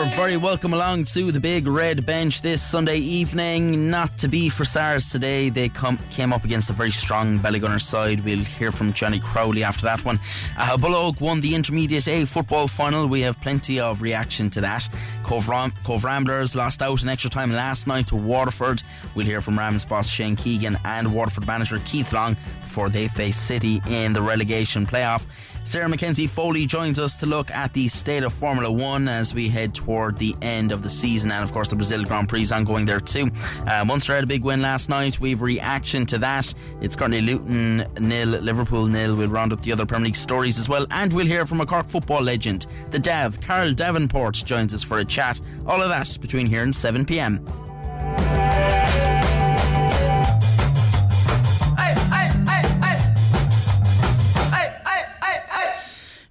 You're very welcome along to the big red bench this Sunday evening. Not to be for SARS today. They come, came up against a very strong Ballygunner side. We'll hear from Johnny Crowley after that one. Uh, Bullogue won the Intermediate A football final. We have plenty of reaction to that. Cobh, Ram- Cobh Ramblers lost out in extra time last night to Waterford. We'll hear from Rams boss Shane Keegan and Waterford manager Keith Long before they face City in the relegation playoff. Sarah McKenzie Foley joins us to look at the state of Formula One as we head toward the end of the season, and of course the Brazil Grand Prix is ongoing there too. Uh, Munster had a big win last night. We've reaction to that. It's currently Luton nil, Liverpool nil. We'll round up the other Premier League stories as well, and we'll hear from a Cork football legend, the Dav, Carl Davenport, joins us for a chat. All of that between here and 7 p.m.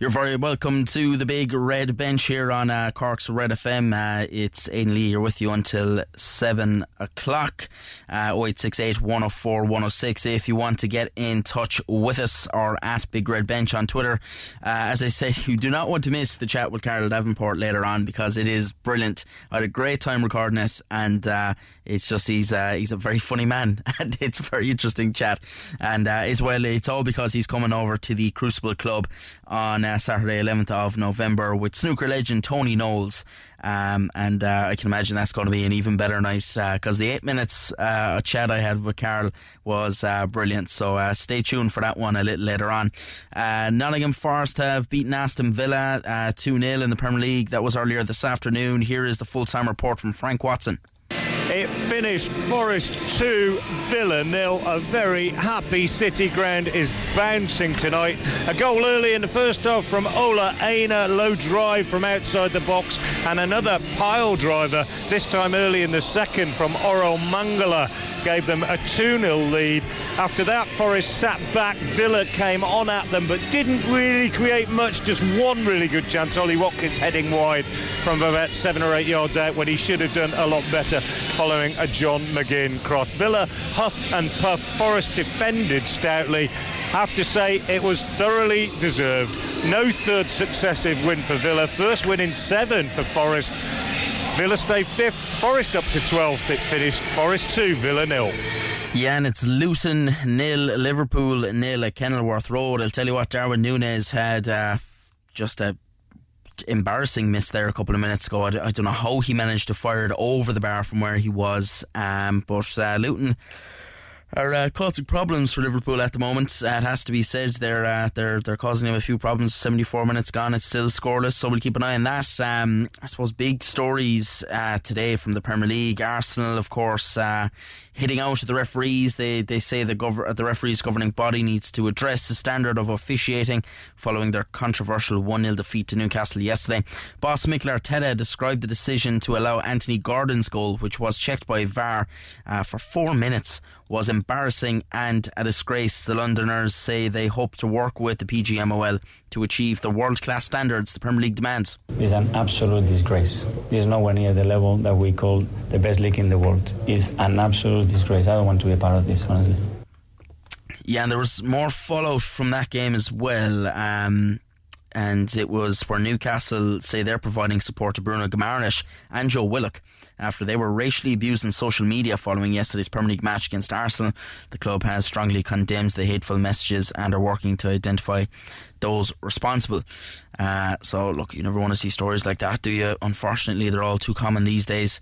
You're very welcome to the big red bench here on uh, Cork's Red FM. Uh, it's Aidan Lee here with you until 7 o'clock. Uh, 0868 104 106 if you want to get in touch with us or at Big Red Bench on Twitter. Uh, as I said, you do not want to miss the chat with Carl Davenport later on because it is brilliant. I had a great time recording it and uh, it's just he's uh, he's a very funny man and it's a very interesting chat. And uh, as well, it's all because he's coming over to the Crucible Club on uh, Saturday, 11th of November, with snooker legend Tony Knowles. Um, and uh, I can imagine that's going to be an even better night because the eight minutes uh, chat I had with Carl was uh, brilliant. So uh, stay tuned for that one a little later on. Uh, Nottingham Forest have beaten Aston Villa uh, 2 0 in the Premier League. That was earlier this afternoon. Here is the full time report from Frank Watson. It finished Forest 2, Villa nil. A very happy City ground is bouncing tonight. A goal early in the first half from Ola Aina, low drive from outside the box, and another pile driver, this time early in the second from Orel Mangala gave them a 2-0 lead. After that, Forest sat back. Villa came on at them, but didn't really create much. Just one really good chance. Ollie Watkins heading wide from about seven or eight yards out when he should have done a lot better following a John McGinn cross. Villa huffed and puffed. Forest defended stoutly have to say it was thoroughly deserved. No third successive win for Villa. First win in seven for Forest. Villa stay fifth. Forest up to 12th. It finished. Forest 2, Villa nil. Yeah, and it's Luton nil, Liverpool nil at Kenilworth Road. I'll tell you what, Darwin Nunez had uh, just a embarrassing miss there a couple of minutes ago. I, I, don't know how he managed to fire it over the bar from where he was, um, but uh, Luton are uh, causing problems for Liverpool at the moment. Uh, it has to be said they're uh, they're they're causing him a few problems. Seventy four minutes gone, it's still scoreless, so we'll keep an eye on that. Um, I suppose big stories uh, today from the Premier League. Arsenal, of course, uh, hitting out at the referees. They they say the gov- the referees governing body needs to address the standard of officiating following their controversial one 0 defeat to Newcastle yesterday. Boss Mikel Arteta described the decision to allow Anthony Gordon's goal, which was checked by VAR uh, for four minutes was embarrassing and a disgrace. The Londoners say they hope to work with the PGMOL to achieve the world class standards the Premier League demands. It's an absolute disgrace. It's nowhere near the level that we call the best league in the world. It's an absolute disgrace. I don't want to be a part of this, honestly. Yeah, and there was more fallout from that game as well. Um, and it was where Newcastle say they're providing support to Bruno Guimaraes and Joe Willock after they were racially abused in social media following yesterday's Premier League match against Arsenal. The club has strongly condemned the hateful messages and are working to identify those responsible. Uh, so, look, you never want to see stories like that, do you? Unfortunately, they're all too common these days.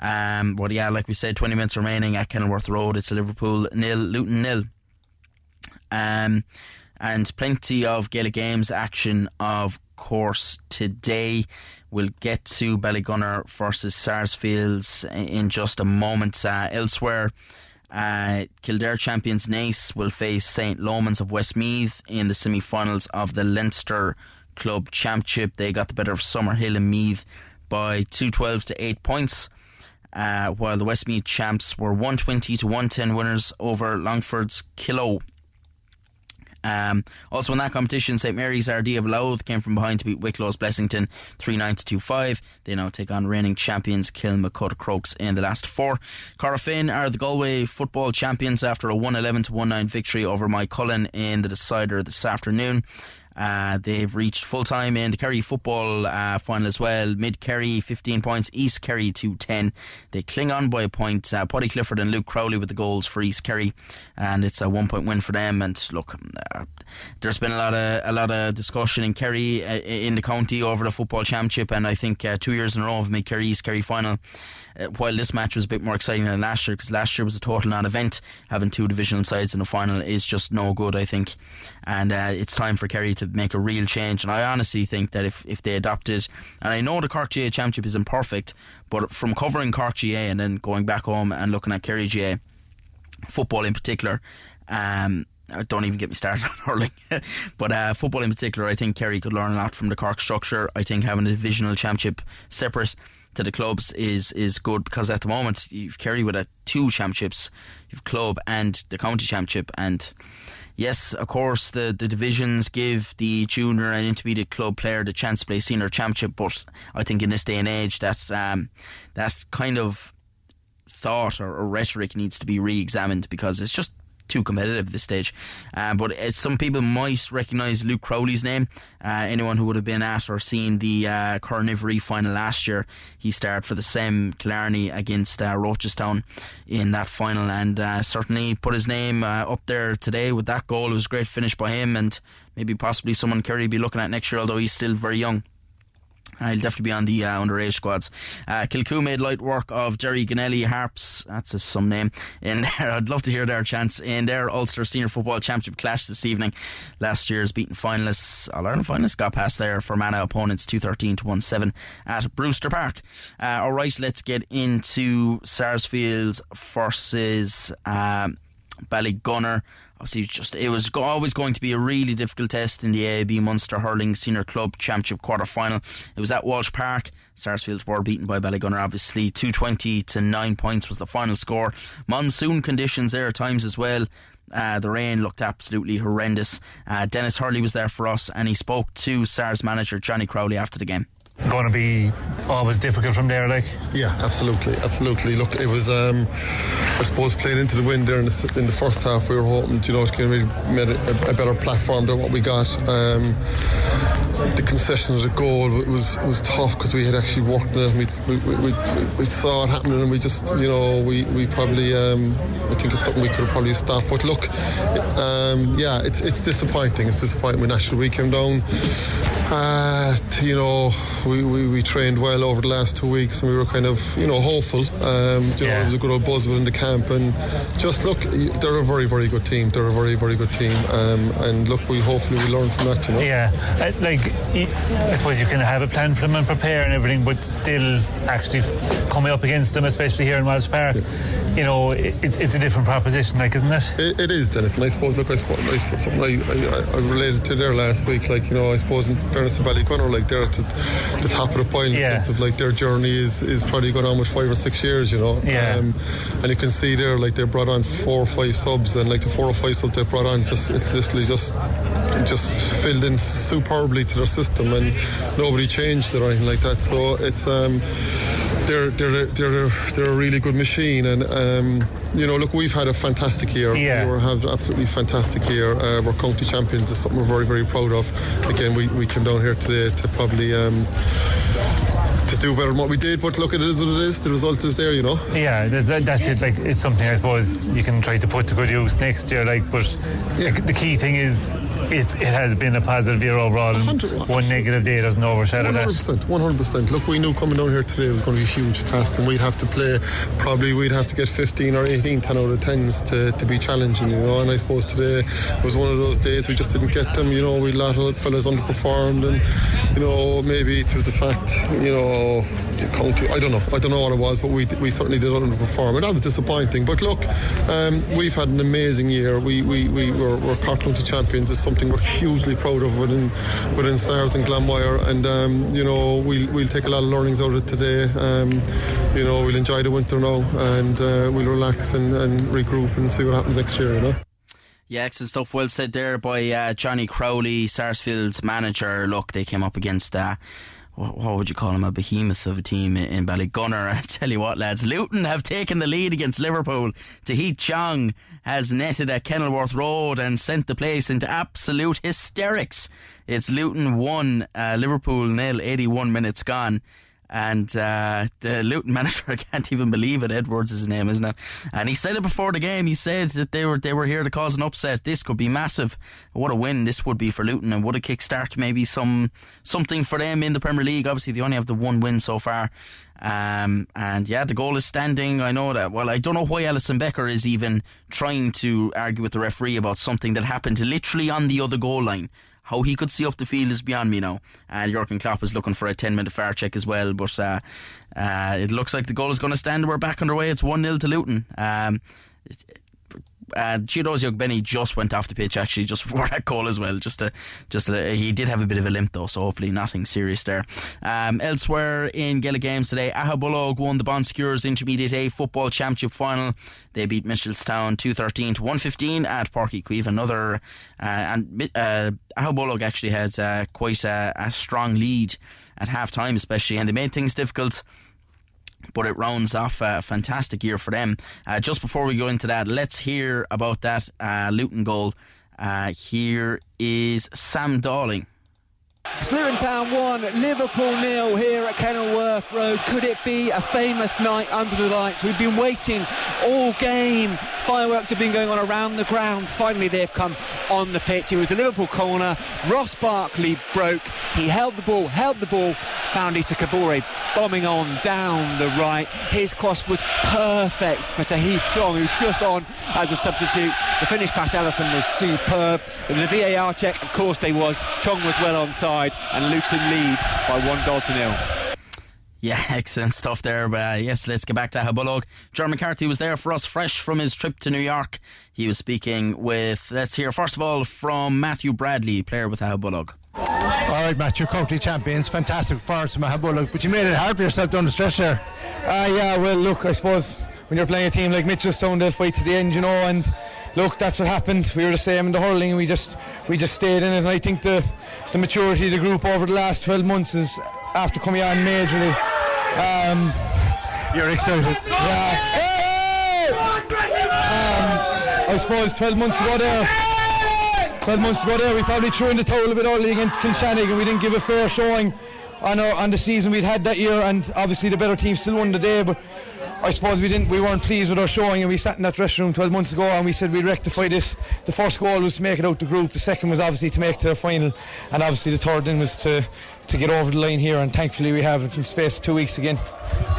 Um, but yeah, like we said, 20 minutes remaining at Kenilworth Road. It's a Liverpool nil, Luton nil. Um, and plenty of Gaelic Games action, of course, today. We'll get to Ballygunner versus Sarsfields in just a moment. Uh, elsewhere, uh, Kildare champions Naas will face St. Lomans of Westmeath in the semi finals of the Leinster Club Championship. They got the better of Summerhill and Meath by 212 to 8 points. Uh, while the Westmeath champs were 120 to 110 winners over Longford's Killoe. Um, also in that competition, St Mary's Ardee of Louth came from behind to beat Wicklow's Blessington 3 9 2 5. They now take on reigning champions Kilmacud Crokes in the last four. Corofin are the Galway football champions after a 1 11 1 9 victory over Moycullen in the decider this afternoon. Uh, they've reached full time in the Kerry football uh, final as well. Mid Kerry 15 points, East Kerry 2 10. They cling on by a point. Uh, Paddy Clifford and Luke Crowley with the goals for East Kerry, and it's a one point win for them. And look, uh, there's been a lot of a lot of discussion in Kerry uh, in the county over the football championship, and I think uh, two years in a row of Mid Kerry East Kerry final. Uh, while this match was a bit more exciting than last year, because last year was a total non-event, having two divisional sides in the final is just no good. I think, and it's time for Kerry to make a real change. And I honestly think that if, if they adopted, and I know the Cork GAA Championship is imperfect, but from covering Cork GAA and then going back home and looking at Kerry GAA, football in particular, um, don't even get me started on hurling. but uh, football in particular, I think Kerry could learn a lot from the Cork structure. I think having a divisional championship separate to the clubs is is good because at the moment you've Kerry with a two championships, you've club and the county championship, and yes, of course, the, the divisions give the junior and intermediate club player the chance to play senior championship. But I think in this day and age, that um, that kind of thought or, or rhetoric needs to be re-examined because it's just too competitive at this stage. Uh, but uh, some people might recognise Luke Crowley's name. Uh, anyone who would have been at or seen the uh, Corn Uí Mhuirí final last year, he started for the same Killarney against uh, Rochestown in that final and uh, certainly put his name uh, up there today with that goal. It was a great finish by him and maybe possibly someone Kerry be looking at next year, although he's still very young. He'll definitely be on the uh, underage squads. Uh, Kilcoo made light work of Derrygonnelly Harps. That's a, some name in there. I'd love to hear their chance in their Ulster Senior Football Championship clash this evening. Last year's beaten finalists, All Ireland finalists, got past their Fermanagh opponents 213 to 17 at Brewster Park. Uh, all right, let's get into Sarsfields versus um, Ballygunner obviously just it was always going to be a really difficult test in the AIB Munster Hurling Senior Club Championship quarter final. It was at Walsh Park. Sarsfields were beaten by Ballygunner, obviously. 220 to 9 points was the final score. Monsoon conditions there at times as well. Uh, the rain looked absolutely horrendous. Uh, Dennis Hurley was there for us and he spoke to SARS manager Johnny Crowley after the game going to be always difficult from there like? Yeah absolutely absolutely. Look it was um, I suppose playing into the wind there in the, in the first half we were hoping you know to get made a, a, better platform than what we got. Um, the concession of the goal was was tough because we had actually worked it. We, we, we, we, saw it happening and we just you know we, we probably um, I think it's something we could have probably stopped. But look um, yeah it's, it's disappointing. It's disappointing when actually we came down uh, you know, we, we, we, trained well over the last two weeks and we were kind of, you know, hopeful. Um, you yeah. know, it was a good old buzz within the camp and just look, they're a very, very good team. They're a very, very good team. Um, and look, we hopefully we learn from that, you know. Yeah, uh, like, I suppose you can have a plan for them and prepare and everything, but still actually coming up against them, especially here in Walsh Park, yeah. you know, it's, it's a different proposition, like, isn't it? It, it is, Dennis. And I suppose, look, I suppose, I suppose something I, I, I related to there last week, like, you know, I suppose in fairness to Ballygunner, like they're at the, the, top of the pile in yeah. the sense of like their journey is, is probably going on with five or six years, you know. Yeah. Um, and you can see there, like they brought on four or five subs, and like the four or five subs they brought on, just it's literally just just filled in superbly to their system, and nobody changed it or anything like that. So it's um, they're they're they're they're a really good machine, and um, you know, look, we've had a fantastic year. Yeah. We have absolutely fantastic year. Uh, we're county champions. It's something we're very, very proud of. Again, we, we came down here today to probably um, to do better than what we did. But look, it is what it is. The result is there, you know. Yeah, that's, that's it. Like it's something I suppose you can try to put to good use next year. Like, but yeah. the, the, key thing is it, it has been a positive year overall. One negative day doesn't overshadow 100%, that. 100%. Look, we knew coming down here today was going to be a huge task, and we'd have to play. Probably we'd have to get 15 or 18 10 out of 10s to, to be challenging, you know. And I suppose today was one of those days we just didn't get them. You know, we a lot of fellas underperformed, and you know maybe it was the fact, you know county. I don't know. I don't know what it was, but we we certainly did underperform, and that was disappointing. But look, um, we've had an amazing year. We we we were, we're County champions. It's something we're hugely proud of within within SARS and Glanmire, and um, you know we'll we'll take a lot of learnings out of it today. Um, you know we'll enjoy the winter now, and uh, we'll relax and, and regroup and see what happens next year. You know. Yeah, excellent stuff. Well said there by uh, Johnny Crowley, Sarsfield's manager. Look, they came up against. Uh, what, what would you call him? A behemoth of a team in Ballygunner. I tell you what, lads, Luton have taken the lead against Liverpool. Tahith Chong has netted at Kenilworth Road and sent the place into absolute hysterics. It's Luton 1, uh, Liverpool nil, 81 minutes gone. And uh, the Luton manager, I can't even believe it. Edwards is his name, isn't it? And he said it before the game. He said that they were they were here to cause an upset. This could be massive. What a win this would be for Luton, and what a kickstart maybe some something for them in the Premier League. Obviously, they only have the one win so far. Um, and yeah, the goal is standing. I know that. Well, I don't know why Alisson Becker is even trying to argue with the referee about something that happened literally on the other goal line. How he could see up the field is beyond me now. And Jurgen Klopp is looking for a 10 minute VAR check as well. But uh, uh, it looks like the goal is going to stand. We're back underway. It's 1 0 to Luton. Um, uh, Chiedozie Ogbene just went off the pitch actually just before that goal as well. Just to, just a, he did have a bit of a limp though, so hopefully nothing serious there. Um, elsewhere in Gaelic games today, Aghabullogue won the Bon Secours Intermediate A Football Championship final. They beat Mitchelstown 213 to 115 at Páirc Uí Chaoimh. Another uh, and uh, actually had uh, quite a, a strong lead at half time, especially, and they made things difficult but it rounds off a fantastic year for them. Uh, just before we go into that, let's hear about that uh, Luton goal. Uh, here is Sam Dawling. It's Luton Town 1, Liverpool nil here at Kenilworth Road. Could it be a famous night under the lights? We've been waiting all game. Fireworks have been going on around the ground. Finally, they've come on the pitch. It was a Liverpool corner. Ross Barkley broke. He held the ball, held the ball, found Issa Kabore bombing on down the right. His cross was perfect for Tahith Chong, who's just on as a substitute. The finish past Alisson was superb. There was a VAR check, of course there was. Chong was well onside, and Luton lead by one goal to nil. Yeah, excellent stuff there. But, uh, yes, let's get back to Aghabullogue. John McCarthy was there for us, fresh from his trip to New York. He was speaking with, let's hear first of all from Matthew Bradley, player with Aghabullogue. All right, Matt, you're county champions. Fantastic performance from Aghabullogue, but you made it hard for yourself down the stretch there. Uh, yeah, well, look, I suppose when you're playing a team like Mitchelstown, they'll fight to the end, you know, and look, that's what happened. We were the same in the hurling, we just we just stayed in it. And I think the the maturity of the group over the last 12 months is after coming on majorly. Um, You're excited. Yeah. Um, I suppose 12 months ago there. 12 months ago there, we probably threw in the towel a bit early against Kilshannig and we didn't give a fair showing on, our, on the season we'd had that year and obviously the better team still won the day but I suppose we didn't we weren't pleased with our showing and we sat in that dressing room 12 months ago and we said we'd rectify this the first goal was to make it out the group the second was obviously to make it to the final and obviously the third then was to to get over the line here and thankfully we have it in space two weeks again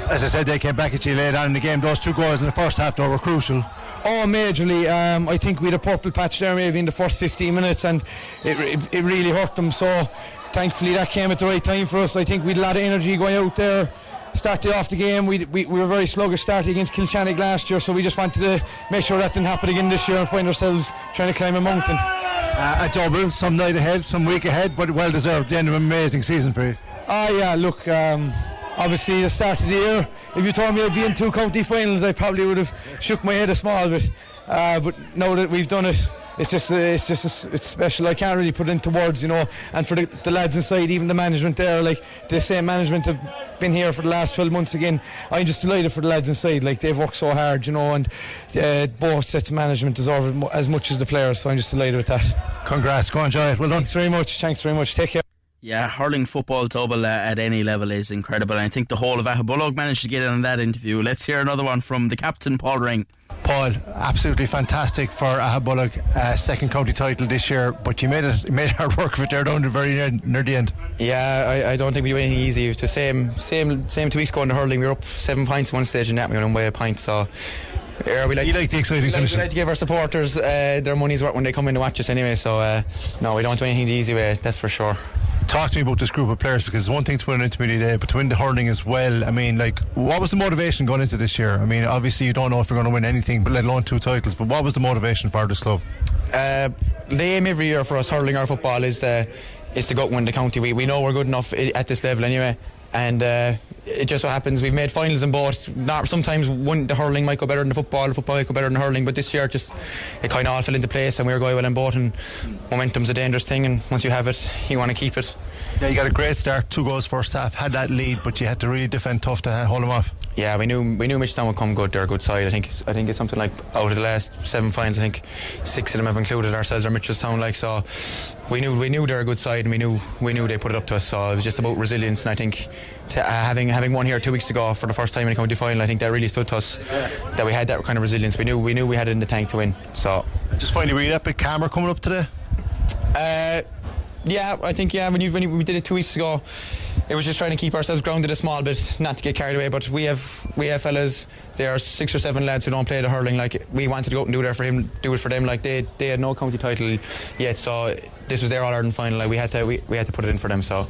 As I said, they came back at you later on in the game. Those two goals in the first half though were crucial. Oh, majorly. Um, I think we had a purple patch there maybe in the first 15 minutes, and it, it, it really hurt them. So, thankfully, that came at the right time for us. I think we had a lot of energy going out there. Started off the game, we, we, we were very sluggish starting against Kilshannig last year, so we just wanted to make sure that didn't happen again this year and find ourselves trying to climb a mountain. Uh, a double, some night ahead, some week ahead, but well deserved. The end of an amazing season for you. Ah, yeah, look, um, obviously the start of the year, if you told me I'd be in two county finals, I probably would have shook my head a small bit. Uh, but now that we've done it, it's just, uh, it's just, it's special. I can't really put it into words, you know. And for the, the lads inside, even the management there, like the same management have been here for the last 12 months again. I'm just delighted for the lads inside. Like they've worked so hard, you know, and uh, both sets of management deserve it as much as the players. So I'm just delighted with that. Congrats, go enjoy it. Well done. Thanks very much. Thanks very much. Take care. Yeah, hurling football double uh, at any level is incredible. And I think the whole of Aghabullogue managed to get in on that interview. Let's hear another one from the captain, Paul Ring. Paul, absolutely fantastic for Aghabullogue, uh, second county title this year, but you made it you made hard work of it there down to the very end, near the end. Yeah, I, I don't think we do anything easy. It's the same, same, same two weeks ago in the hurling. We were up seven points one stage and that we were on way a pint. So, yeah, we like You like the exciting we like, we finishes. like to give our supporters uh, their money's worth when they come in to watch us anyway. So, uh, no, we don't do anything the easy way. That's for sure. Talk to me about this group of players because it's one thing to win an intermediate day, but to win the hurling as well. I mean, like, what was the motivation going into this year? I mean, obviously you don't know if you're going to win anything, but let alone two titles. But what was the motivation for this club? Uh, the aim every year for us hurling our football is is to go win the county. We, we know we're good enough at this level anyway, and uh, it just so happens we've made finals in both. Not sometimes one the hurling might go better than the football, the football might go better than hurling, but this year just it kind of all fell into place and we were going well in both. And momentum's a dangerous thing, and once you have it, you want to keep it. Yeah, you got a great start, two goals first half, had that lead, but you had to really defend tough to hold them off. Yeah, we knew we knew Mitchtown would come good. They're a good side. I think I think it's something like out of the last seven finals, I think six of them have included ourselves or Mitchelstown. Like so, we knew we knew they're a good side, and we knew we knew they put it up to us. So it was just about resilience, and I think to, uh, having having won here two weeks ago for the first time in a county final, I think that really stood to us that we had that kind of resilience. We knew we knew we had it in the tank to win. So just finally, were you that big camera coming up today? Uh, yeah, I think yeah. When you when we did it two weeks ago, it was just trying to keep ourselves grounded a small bit, not to get carried away. But we have we have fellas. There are six or seven lads who don't play the hurling. Like we wanted to go out and do it for him, do it for them. Like they they had no county title yet, so this was their All Ireland final. Like we had to we, we had to put it in for them. So.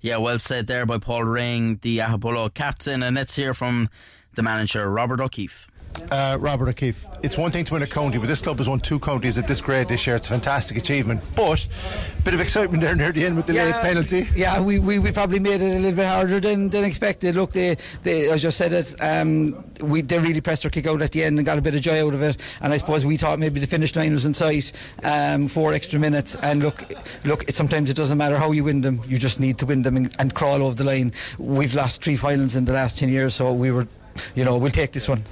Yeah, well said there by Paul Ring, the Aghabullogue captain, and let's hear from the manager Robert O'Keefe. Uh, Robert O'Keefe. It's one thing to win a county, but this club has won two counties at this grade this year. It's a fantastic achievement. But a bit of excitement there near the end with the yeah, late penalty. Yeah, we, we, we probably made it a little bit harder than, than expected. Look, they, they I just said it. Um, we they really pressed their kick out at the end and got a bit of joy out of it. And I suppose we thought maybe the finish line was in sight. Um, four extra minutes. And look, look. It, sometimes it doesn't matter how you win them. You just need to win them and, and crawl over the line. We've lost three finals in the last ten years, so we were, you know, we'll take this one.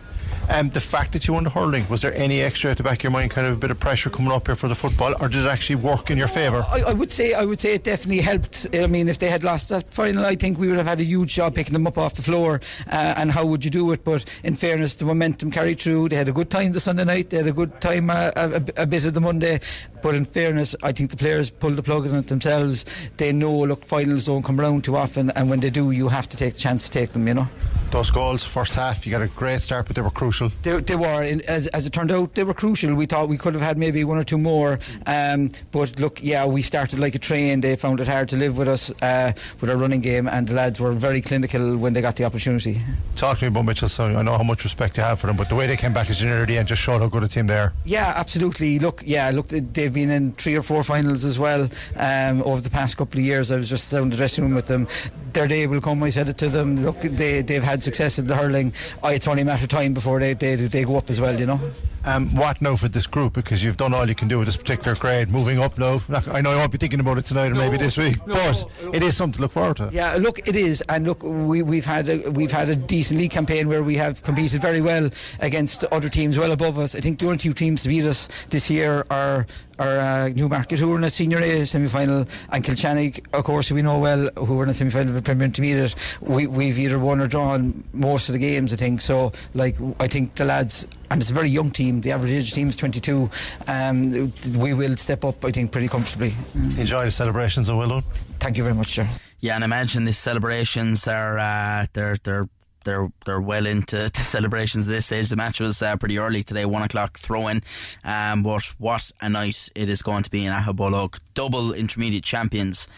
Um, the fact that you won the hurling, was there any extra at the back of your mind, kind of a bit of pressure coming up here for the football, or did it actually work in your favour? I, I, would say I would say it definitely helped. I mean, if they had lost that final, I think we would have had a huge job picking them up off the floor. Uh, and how would you do it? But in fairness, the momentum carried through. They had a good time the Sunday night. They had a good time uh, a, a, bit of the Monday. But in fairness, I think the players pulled the plug on it themselves. They know, look, finals don't come around too often, and when they do, you have to take the chance to take them. You know. Those goals, first half, you got a great start, but they were crucial. They, they were, as, as it turned out, they were crucial. We thought we could have had maybe one or two more, um, but look, yeah, we started like a train. They found it hard to live with us uh, with our running game, and the lads were very clinical when they got the opportunity. Talk to me about Mitchelstown. I know how much respect you have for them, but the way they came back as near the end just showed how good a team they are. Yeah, absolutely. Look, yeah, look, they've been in three or four finals as well um, over the past couple of years. I was just down the dressing room with them. Their day will come. I said it to them. Look, they they've had success in the hurling. Oh, it's only a matter of time before they they, they go up as well. You know. Um, what now for this group? Because you've done all you can do with this particular grade. Moving up now, I know you won't be thinking about it tonight or no, maybe this week, no, but no. it is something to look forward to. Yeah, look, it is, and look, we, we've had a, we've had a decent league campaign where we have competed very well against other teams well above us. I think the only two teams to beat us this year are are uh, Newmarket, who were in a senior A semi final, and Kilshannig, of course, we know well, who were in a semi final of a Premier Intermediate. We, we've either won or drawn most of the games, I think. So, like, I think the lads and it's a very young team. The average age team is 22. Um, we will step up, I think, pretty comfortably. Enjoy the celebrations, and well done. Thank you very much, sir. Yeah, and imagine these celebrations are uh, they're they're they're they're well into the celebrations at this stage. The match was uh, pretty early today, one o'clock throw in. Um, but what a night it is going to be in Aghabullogue. Double intermediate champions.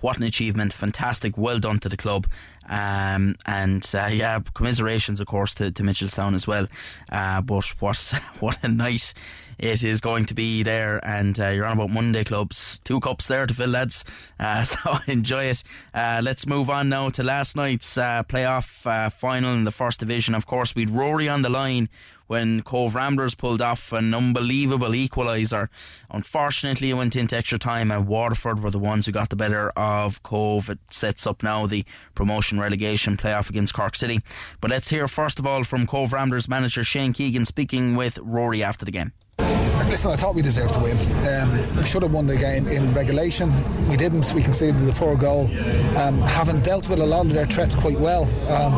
What an achievement! Fantastic, well done to the club. Um, and uh, yeah, commiserations, of course, to, to Mitchelstown as well. Uh, but what what a night it is going to be there. And uh, you're on about Monday clubs, two cups there to fill, lads. Uh, so enjoy it. Uh, let's move on now to last night's uh, playoff final in the first division. Of course, we'd Rory on the line when Cobh Ramblers pulled off an unbelievable equaliser. Unfortunately, it went into extra time, and Waterford were the ones who got the better of Cobh. It sets up now the promotion relegation playoff against Cork City. But let's hear first of all from Cobh Ramblers manager Shane Keegan speaking with Rory after the game. Listen, I thought we deserved to win. Um, we should have won the game in regulation. We didn't. We conceded the poor goal. Um, having dealt with a lot of their threats quite well, um,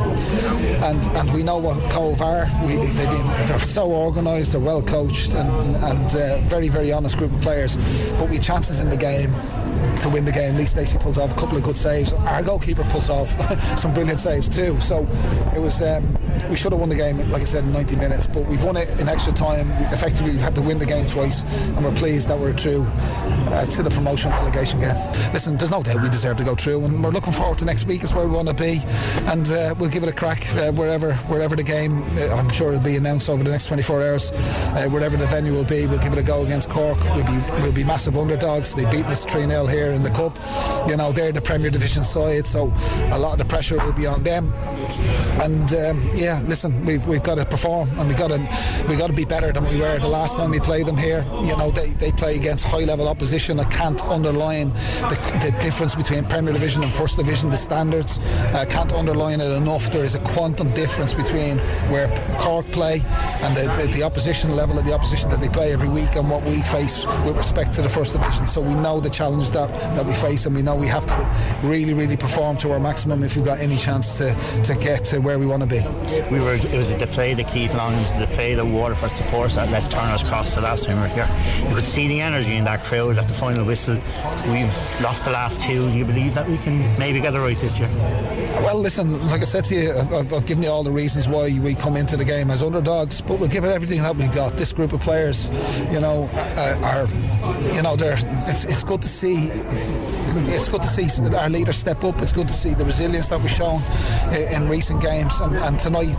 and and we know what Cobh are. We, they've been they're so organised, they're well coached, and and uh, very very honest group of players. But we chances in the game to win the game. Lee Stacey pulls off a couple of good saves. Our goalkeeper pulls off some brilliant saves too. So it was um, we should have won the game, like I said, in 90 minutes. But we've won it in extra time. Effectively, we've had to win the game game twice, and we're pleased that we're through uh, to the promotion relegation game. Listen, there's no doubt we deserve to go through, and we're looking forward to next week. It's where we want to be, and uh, we'll give it a crack uh, wherever wherever the game. Uh, I'm sure it'll be announced over the next 24 hours. Uh, wherever the venue will be, we'll give it a go against Cork. We'll be we'll be massive underdogs. They beat us 3 0 here in the cup. You know they're the Premier Division side, so a lot of the pressure will be on them. And um, yeah, listen, we've we've got to perform, and we got to we got to be better than we were the last time we played them here. You know they, they play against high level opposition. I can't underline the, the difference between Premier Division and First Division. The standards I can't underline it enough. There is a quantum difference between where Cork play and the, the, the opposition level of the opposition that they play every week and what we face with respect to the First Division. So we know the challenge that, that we face, and we know we have to really, really perform to our maximum if we've got any chance to, to get to where we want to be. We were. It was a deflate of Keith Long, it was a deflate of Waterford supporters that left Turner's Cross the last time we were here. You could see the energy in that crowd at the final whistle. We've lost the last two. Do you believe that we can maybe get it right this year? Well, listen, like I said to you, I've, I've given you all the reasons why we come into the game as underdogs, but we'll give it everything that we've got. This group of players, you know, uh, are, you know, they're. It's, it's good to see. It's good to see our leaders step up. It's good to see the resilience that we've shown in recent games, and, and tonight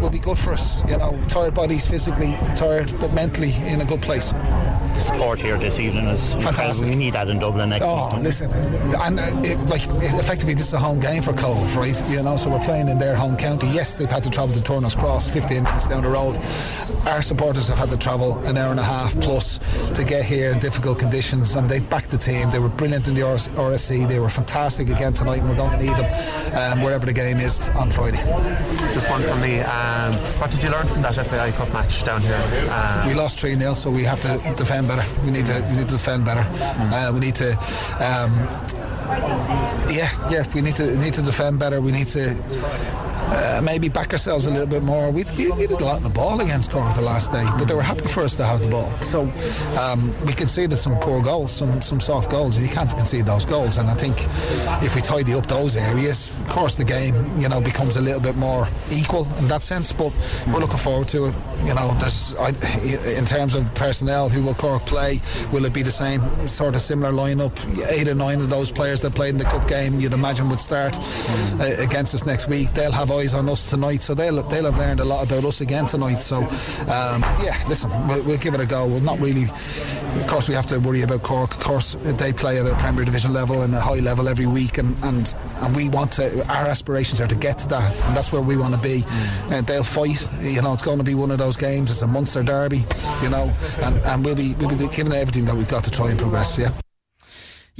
will be good for us. You know, tired bodies, physically tired, but mentally in a good place. The support here this evening is Fantastic. We need that in Dublin next Oh, week. listen, and uh, it, like effectively, this is a home game for Cobh, right? You know, so we're playing in their home county. Yes, they've had to travel to Turner's Cross, 15 minutes down the road. Our supporters have had to travel an hour and a half plus to get here in difficult conditions, and they backed the team. They were brilliant in the RS- RSC. They were fantastic again tonight, and we're going to need them um, wherever the game is on Friday. Just one from me. Um, what did you learn from that FAI Cup match down here? Um, we lost 3 0, so we have to defend better. We need to, we need to defend better. Uh, we need to. Um, yeah, yeah, we need to need to defend better. We need to uh, maybe back ourselves a little bit more. We, we, we did a lot in the ball against Cork the last day, but they were happy for us to have the ball. So um, we conceded some poor goals, some some soft goals, you can't concede those goals. And I think if we tidy up those areas, of course the game you know becomes a little bit more equal in that sense. But we're looking forward to it. You know, there's I, in terms of personnel, who will Cork play? Will it be the same sort of similar lineup? Eight or nine of those players that played in the cup game, you'd imagine would start uh, against us next week. They'll have eyes on us tonight, so they'll they'll have learned a lot about us again tonight. So um, yeah, listen, we'll, we'll give it a go. We're not really, of course, we have to worry about Cork. Of course, they play at a Premier Division level and a high level every week, and and, and we want to. Our aspirations are to get to that, and that's where we want to be. Uh, they'll fight. You know, it's going to be one of those games. It's a Munster derby. You know, and, and we'll be we'll be giving everything that we've got to try and progress. Yeah.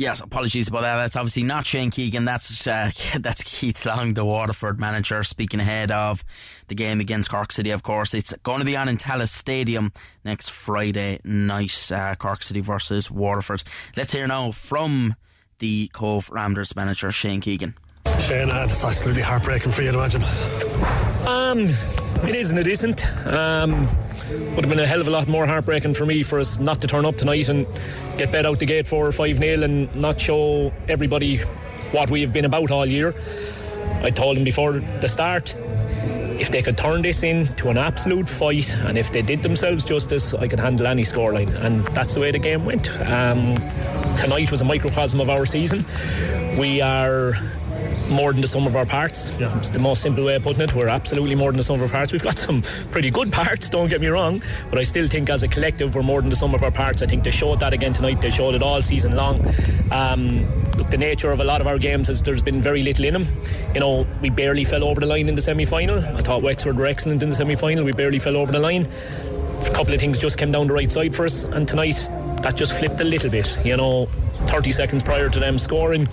Yes, apologies about that. That's obviously not Shane Keegan. That's uh, that's Keith Long, the Waterford manager, speaking ahead of the game against Cork City. Of course, it's going to be on in Tallaght Stadium next Friday night. Uh, Cork City versus Waterford. Let's hear now from the Cobh Ramblers manager Shane Keegan. Shane, uh, that's absolutely heartbreaking for you to imagine. Um, it is and it isn't. Um, would have been a hell of a lot more heartbreaking for me for us not to turn up tonight and get bet out the gate four or five nil and not show everybody what we have been about all year. I told them before the start if they could turn this into an absolute fight and if they did themselves justice, I could handle any scoreline. And that's the way the game went. Um, tonight was a microcosm of our season. We are more than the sum of our parts. Yeah. It's the most simple way of putting it. We're absolutely more than the sum of our parts. We've got some pretty good parts, don't get me wrong, but I still think as a collective we're more than the sum of our parts. I think they showed that again tonight. They showed it all season long. Um, look, the nature of a lot of our games is there's been very little in them. You know, we barely fell over the line in the semi final. I thought Wexford were excellent in the semi final. We barely fell over the line. A couple of things just came down the right side for us, and tonight that just flipped a little bit. You know, 30 seconds prior to them scoring,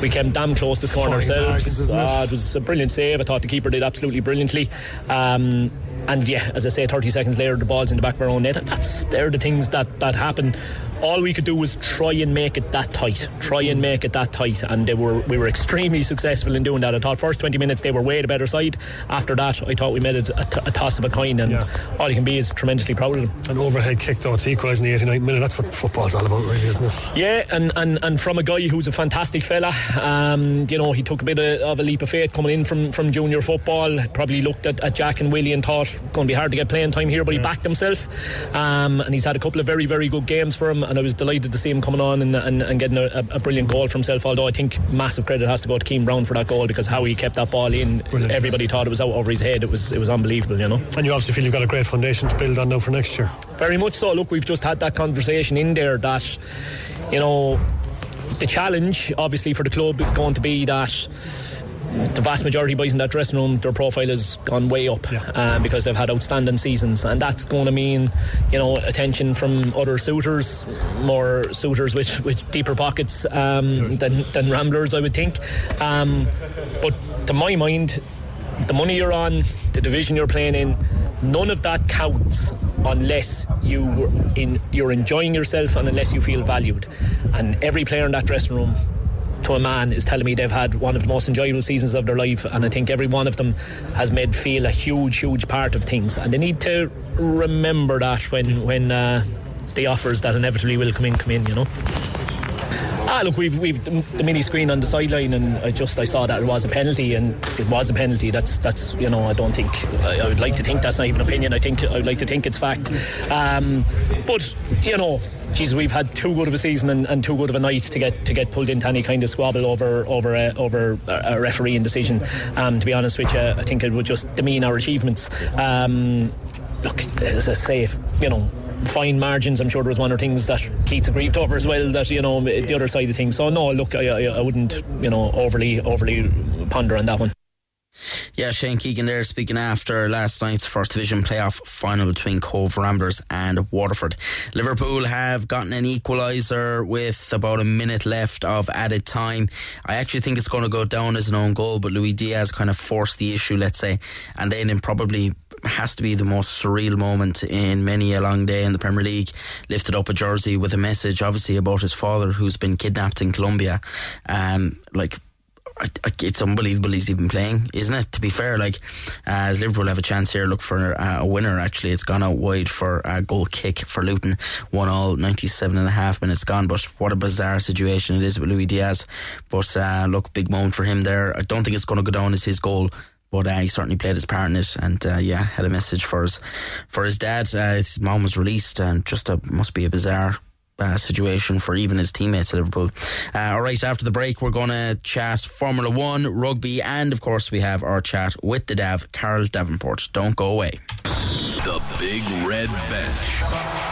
we came damn close to scoring ourselves. Uh, it was a brilliant save. I thought the keeper did absolutely brilliantly. Um, and yeah, as I say, 30 seconds later, the ball's in the back of our own net. That's they're the things that that happen all we could do was try and make it that tight, try and make it that tight, and they were we were extremely successful in doing that. I thought first 20 minutes they were way the better side. After that, I thought we made it a, t- a toss of a coin, and all you can be is tremendously proud of them. An overhead kick though to equalise in the 89th minute. That's what football's all about, really, isn't it? Yeah, and, and, and from a guy who's a fantastic fella, um, you know, he took a bit of, of a leap of faith coming in from, from junior football. Probably looked at, at Jack and Willie and thought going to be hard to get playing time here, but he backed himself, um, and he's had a couple of very very good games for him. And I was delighted to see him coming on and, and, and getting a, a brilliant goal for himself. Although I think massive credit has to go to Keane Brown for that goal because how he kept that ball in, everybody thought it was out over his head. It was it was unbelievable, you know. And you obviously feel you've got a great foundation to build on now for next year. Very much so. Look, we've just had that conversation in there that, you know, the challenge obviously for the club is going to be that the vast majority of boys in that dressing room, their profile has gone way up uh, because they've had outstanding seasons, and that's going to mean, you know, attention from other suitors, more suitors with, with deeper pockets um, than, than ramblers, I would think. Um, but to my mind, the money you're on, the division you're playing in, none of that counts unless you in you're enjoying yourself and unless you feel valued. And every player in that dressing room to a man is telling me they've had one of the most enjoyable seasons of their life and I think every one of them has made feel a huge huge part of things and they need to remember that when when uh, the offers that inevitably will come in come in you know Ah, look, we've we've the mini screen on the sideline, and I just I saw that it was a penalty, and it was a penalty. That's that's you know I don't think I, I would like to think that's not even opinion. I think I would like to think it's fact. Um, but you know, geez, we've had too good of a season and, and, too good of a night to get to get pulled into any kind of squabble over over a, over a refereeing decision. Um, to be honest with you, I think it would just demean our achievements. Um, look, as I say, you know fine margins. I'm sure there was one or things that Keith's aggrieved over as well. That you know the other side of things. So no, look, I, I, I wouldn't you know overly overly ponder on that one. Yeah, Shane Keegan there speaking after last night's First Division playoff final between Cobh Ramblers and Waterford. Liverpool have gotten an equaliser with about a minute left of added time. I actually think it's going to go down as an own goal, but Luis Diaz kind of forced the issue, let's say, and then in probably has to be the most surreal moment in many a long day in the Premier League. Lifted up a jersey with a message, obviously, about his father who's been kidnapped in Colombia. Um, like it's unbelievable he's even playing, isn't it? To be fair, like uh, as Liverpool have a chance here, look for uh, a winner. Actually, it's gone out wide for a goal kick for Luton. One all, 97 and a half minutes gone. But what a bizarre situation it is with Luis Diaz. But uh, look, big moment for him there. I don't think it's going to go down as his goal but uh, he certainly played his part in it, and uh, yeah, had a message for his for his dad. Uh, his mom was released, and just a, must be a bizarre. Uh, situation for even his teammates at Liverpool. Uh, all right, after the break, we're going to chat Formula One, rugby, and of course, we have our chat with the Dav, Carl Davenport. Don't go away. The Big Red Bench.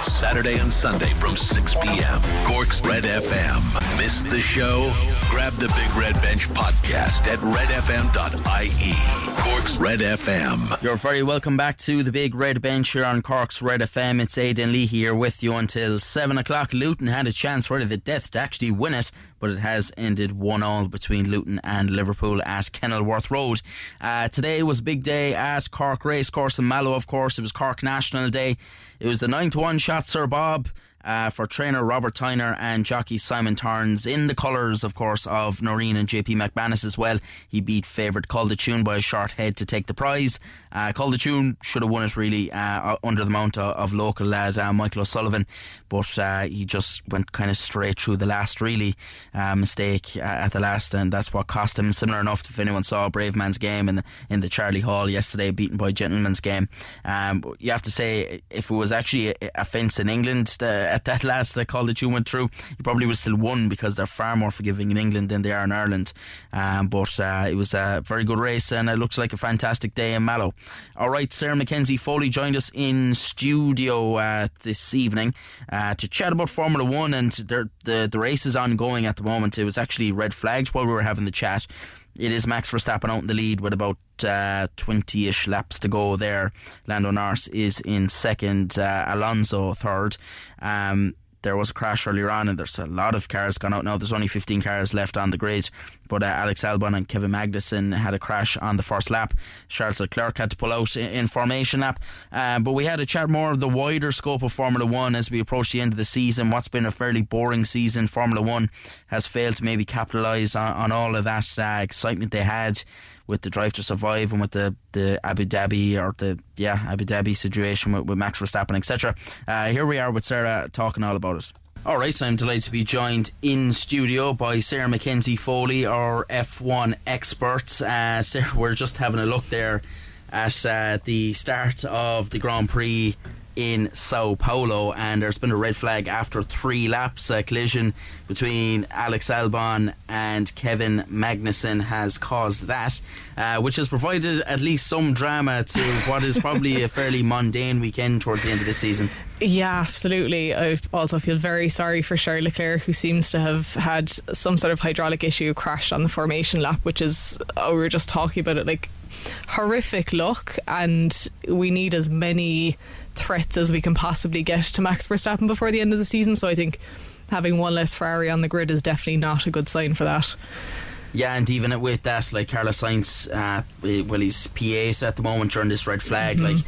Saturday and Sunday from 6 p.m. Cork's Red FM. Missed the show? Grab the Big Red Bench podcast at redfm.ie. Cork's Red FM. You're very welcome back to the Big Red Bench here on Cork's Red FM. It's Aidan Lee here with you until 7 o'clock. Luton had a chance right at the death to actually win it, but it has ended 1 all between Luton and Liverpool at Kenilworth Road. Uh, today was a big day at Cork Racecourse in Mallow, of course. It was Cork National Day. It was the 9 to 1 shot, Sir Bob. Uh, for trainer Robert Tyner and jockey Simon Torrens in the colours, of course, of Noreen and JP McManus as well. He beat favourite Call the Tune by a short head to take the prize. Uh, Call the Tune should have won it really uh, under the mount of, local lad uh, Michael O'Sullivan, but uh, he just went kind of straight through the last really uh, mistake at the last, and that's what cost him. Similar enough if anyone saw Bravemansgame in the, in the Charlie Hall yesterday, beaten by Gentlemansgame. Um, you have to say, if it was actually a, a fence in England, the, at that last that Call the Tune went through, he probably would still won because they're far more forgiving in England than they are in Ireland. Um, but uh, it was a very good race and it looks like a fantastic day in Mallow. All right, Sarah Mackenzie Foley joined us in studio uh, this evening uh, to chat about Formula One and the the race is ongoing at the moment. It was actually red flagged while we were having the chat. It is Max Verstappen out in the lead with about uh, ish laps to go. There, Lando Norris is in second, uh, Alonso third. Um, there was a crash earlier on, and there's a lot of cars gone out now. There's only 15 cars left on the grid. But uh, Alex Albon and Kevin Magnussen had a crash on the first lap. Charles Leclerc had to pull out in, in formation lap. Uh, but we had a chat more of the wider scope of Formula One as we approach the end of the season. What's been a fairly boring season, Formula One has failed to maybe capitalise on, on all of that uh, excitement they had with the drive to survive and with the, the Abu Dhabi or the yeah Abu Dhabi situation with, with Max Verstappen etc. Uh, here we are with Sarah talking all about it. All right, I'm delighted to be joined in studio by Sarah McKenzie Foley, our F1 expert. Uh, Sarah, we're just having a look there at uh, the start of the Grand Prix in Sao Paulo, and there's been a red flag after three laps. A collision between Alex Albon and Kevin Magnussen has caused that, uh, which has provided at least some drama to what is probably a fairly mundane weekend towards the end of the season. Yeah, absolutely. I also feel very sorry for Charles Leclerc, who seems to have had some sort of hydraulic issue, crashed on the formation lap, which is, oh, we were just talking about it, like horrific luck, and we need as many threats as we can possibly get to Max Verstappen before the end of the season. So I think having one less Ferrari on the grid is definitely not a good sign for that. Yeah, and even with that, like Carlos Sainz, uh, well, he's P8 at the moment during this red flag. Mm-hmm. Like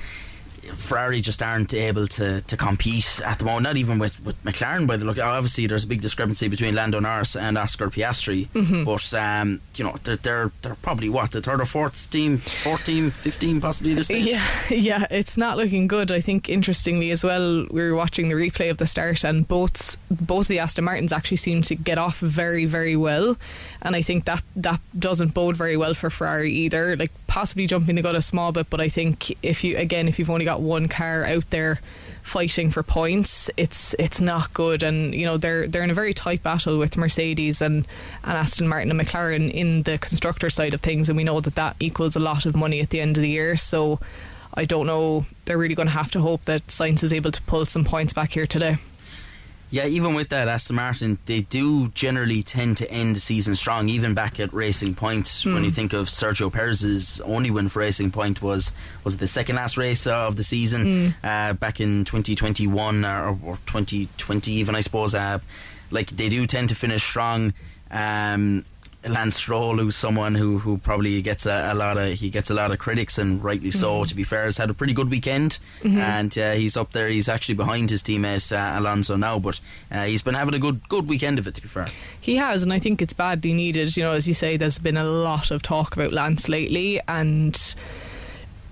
Ferrari just aren't able to, to compete at the moment. Not even with, with McLaren by the look. Obviously, there's a big discrepancy between Lando Norris and Oscar Piastri. Mm-hmm. But um, you know, they're, they're they're probably what the third or fourth team, fourth team, fifteen possibly this stage. Yeah, yeah, it's not looking good. I think interestingly as well, we were watching the replay of the start, and both both the Aston Martins actually seemed to get off very very well, and I think that that doesn't bode very well for Ferrari either. Like possibly jumping the gun a small bit, but I think if you again if you've only got one car out there fighting for points, it's it's not good. And you know they're they're in a very tight battle with Mercedes and, and Aston Martin and McLaren in the constructor side of things, and we know that that equals a lot of money at the end of the year. So I don't know. They're really going to have to hope that Sainz is able to pull some points back here today. Yeah, even with that, Aston Martin, they do generally tend to end the season strong, even back at Racing Point. Mm. When you think of Sergio Perez's only win for Racing Point was was the second last race of the season mm. uh, back in 2021 or, or 2020, even I suppose. Uh, like they do tend to finish strong. Um, Lance Stroll, who's someone who, who probably gets a, a, lot of he gets a lot of critics and rightly so. Mm. To be fair, has had a pretty good weekend, mm-hmm. and uh, he's up there. He's actually behind his teammate uh, Alonso now, but uh, he's been having a good good weekend of it. To be fair, he has, and I think it's badly needed. You know, as you say, there's been a lot of talk about Lance lately, and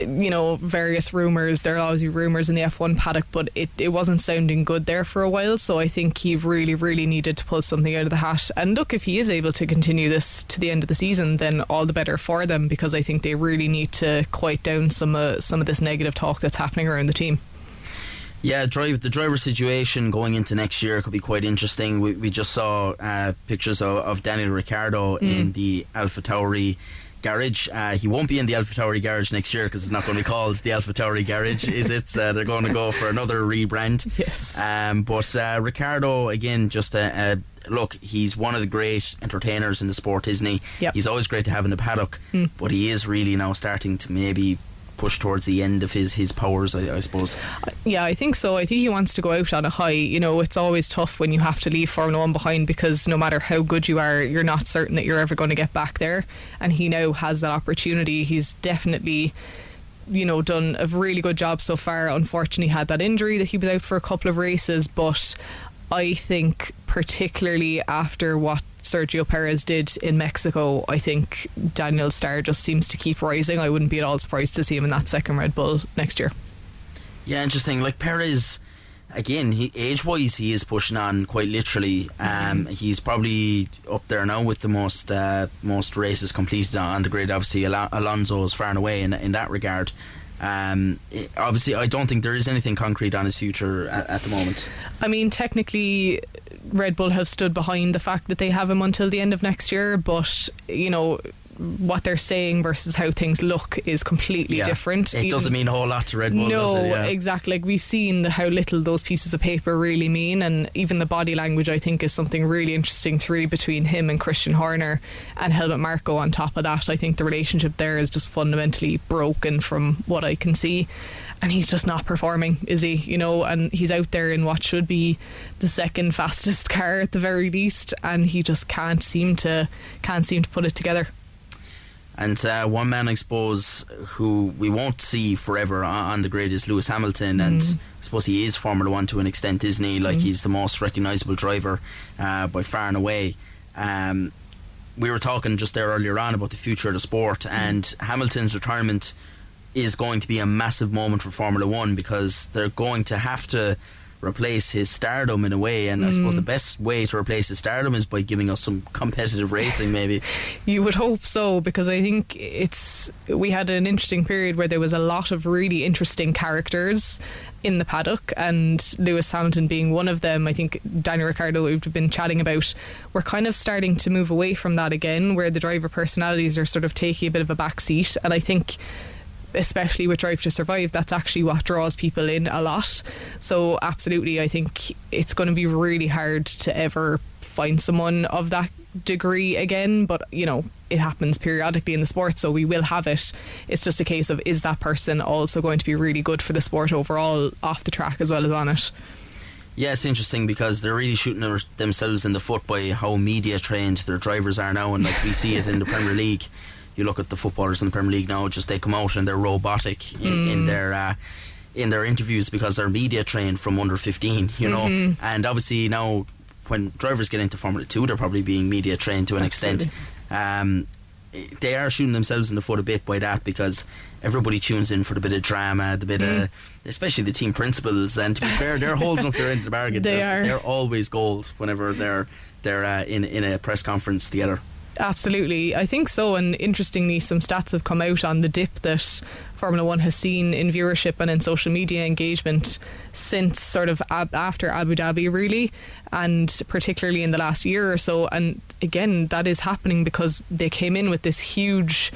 you know various rumours there are obviously rumours in the F1 paddock but it, it wasn't sounding good there for a while so I think he really really needed to pull something out of the hat and look if he is able to continue this to the end of the season then all the better for them because I think they really need to quiet down some uh, some of this negative talk that's happening around the team yeah, drive the driver situation going into next year could be quite interesting. We, we just saw uh, pictures of, of Daniel Ricciardo Mm. in the Alpha Tauri garage. Uh, he won't be in the Alpha Tauri garage next year because it's not going to be called the Alpha Tauri garage, is it? Uh, they're going to go for another rebrand. Yes. Um, but uh, Ricciardo, again, just a, a look. He's one of the great entertainers in the sport, isn't he? Yep. He's always great to have in the paddock, Mm. but he is really now starting to maybe push towards the end of his his powers, I, I suppose. Yeah, I think so. I think he wants to go out on a high. You know, it's always tough when you have to leave Formula One behind because no matter how good you are, you're not certain that you're ever going to get back there. And he now has that opportunity. He's definitely you know done a really good job so far unfortunately had that injury that he was out for a couple of races but I think particularly after what Sergio Perez did in Mexico I think Daniel Starr just seems to keep rising I wouldn't be at all surprised to see him in that second Red Bull next year Yeah, interesting. Like Perez, again, he, age-wise, he is pushing on quite literally. Um, he's probably up there now with the most uh, most races completed on the grid. Obviously, Al- Alonso is far and away in in that regard. Um, obviously, I don't think there is anything concrete on his future at, at the moment. I mean, technically, Red Bull have stood behind the fact that they have him until the end of next year, but you know, what they're saying versus how things look is completely Yeah. different. It doesn't mean a whole lot to Red Bull, no, does it? Yeah. exactly. Like we've seen the, how little those pieces of paper really mean, and even the body language, I think, is something really interesting to read between him and Christian Horner and Helmut Marko. On top of that, I think the relationship there is just fundamentally broken from what I can see, and he's just not performing, is he? You know, and he's out there in what should be the second fastest car at the very least, and he just can't seem to can't seem to put it together. And uh, one man, I suppose, who we won't see forever on, on the grid is Lewis Hamilton. And Mm. I suppose he is Formula One to an extent, isn't he? Like Mm. he's the most recognisable driver uh, by far and away. Um, we were talking just there earlier on about the future of the sport, and Hamilton's retirement is going to be a massive moment for Formula One because they're going to have to replace his stardom in a way. And I suppose Mm. the best way to replace his stardom is by giving us some competitive racing, maybe. You would hope so because I think it's we had an interesting period where there was a lot of really interesting characters in the paddock and Lewis Hamilton being one of them. I think Daniel Ricciardo we've been chatting about we're kind of starting to move away from that again where the driver personalities are sort of taking a bit of a back seat and I think especially with Drive to Survive, that's actually what draws people in a lot. So, absolutely, I think it's going to be really hard to ever find someone of that degree again. But, you know, it happens periodically in the sport, so we will have it. It's just a case of is that person also going to be really good for the sport overall, off the track as well as on it? Yeah, it's interesting because they're really shooting themselves in the foot by how media trained their drivers are now, and like we see it in the Premier League. You look at the footballers in the Premier League now; just they come out and they're robotic in, in Mm. their uh, in their interviews because they're media trained from under fifteen. You know, Mhm. and obviously now when drivers get into Formula Two, they're probably being media trained to an extent. Um, they are shooting themselves in the foot a bit by that because everybody tunes in for the bit of drama, the bit Mm. of, especially the team principals. And to be fair, they're holding up their end of the bargain. They They're- are. They're always gold whenever they're they're uh, in in a press conference together. Absolutely, I think so. And interestingly, some stats have come out on the dip that Formula One has seen in viewership and in social media engagement since sort of ab- after Abu Dhabi, really, and particularly in the last year or so. And again, that is happening because they came in with this huge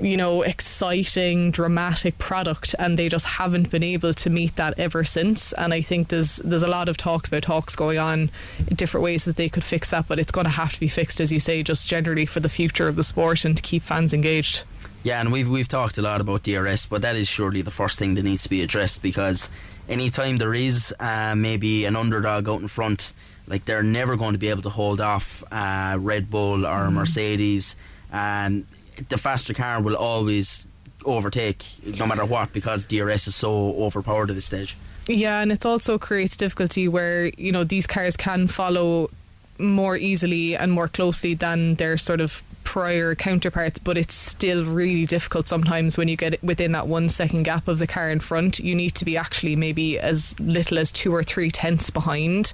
you know, exciting, dramatic product, and they just haven't been able to meet that ever since. And I think there's there's a lot of talks about talks going on, different ways that they could fix that, but it's going to have to be fixed, as you say, just generally for the future of the sport and to keep fans engaged. Yeah, and we've we've talked a lot about DRS, but that is surely the first thing that needs to be addressed because anytime there is uh, maybe an underdog out in front, like they're never going to be able to hold off uh, Red Bull or Mercedes, and the faster car will always overtake no matter what because DRS is so overpowered at this stage. Yeah, and it also creates difficulty where you know these cars can follow more easily and more closely than their sort of prior counterparts, but it's still really difficult sometimes when you get within that one second gap of the car in front. You need to be actually maybe as little as two or three tenths behind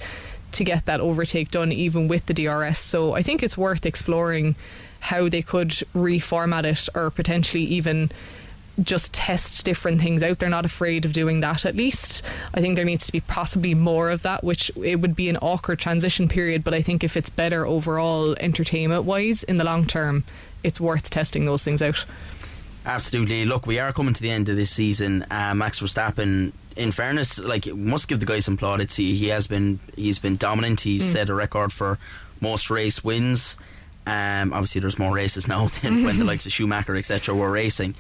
to get that overtake done, even with the DRS. So I think it's worth exploring how they could reformat it or potentially even just test different things out. They're not afraid of doing that at least. I think there needs to be possibly more of that, which it would be an awkward transition period, but I think if it's better overall entertainment wise in the long term, it's worth testing those things out. Absolutely. Look, we are coming to the end of this season. Uh, Max Verstappen, in fairness, like must give the guy some plaudits. He, he has been he's been dominant. He's Mm. set a record for most race wins. Um, obviously, there's more races now than when the likes of Schumacher, etc., were racing.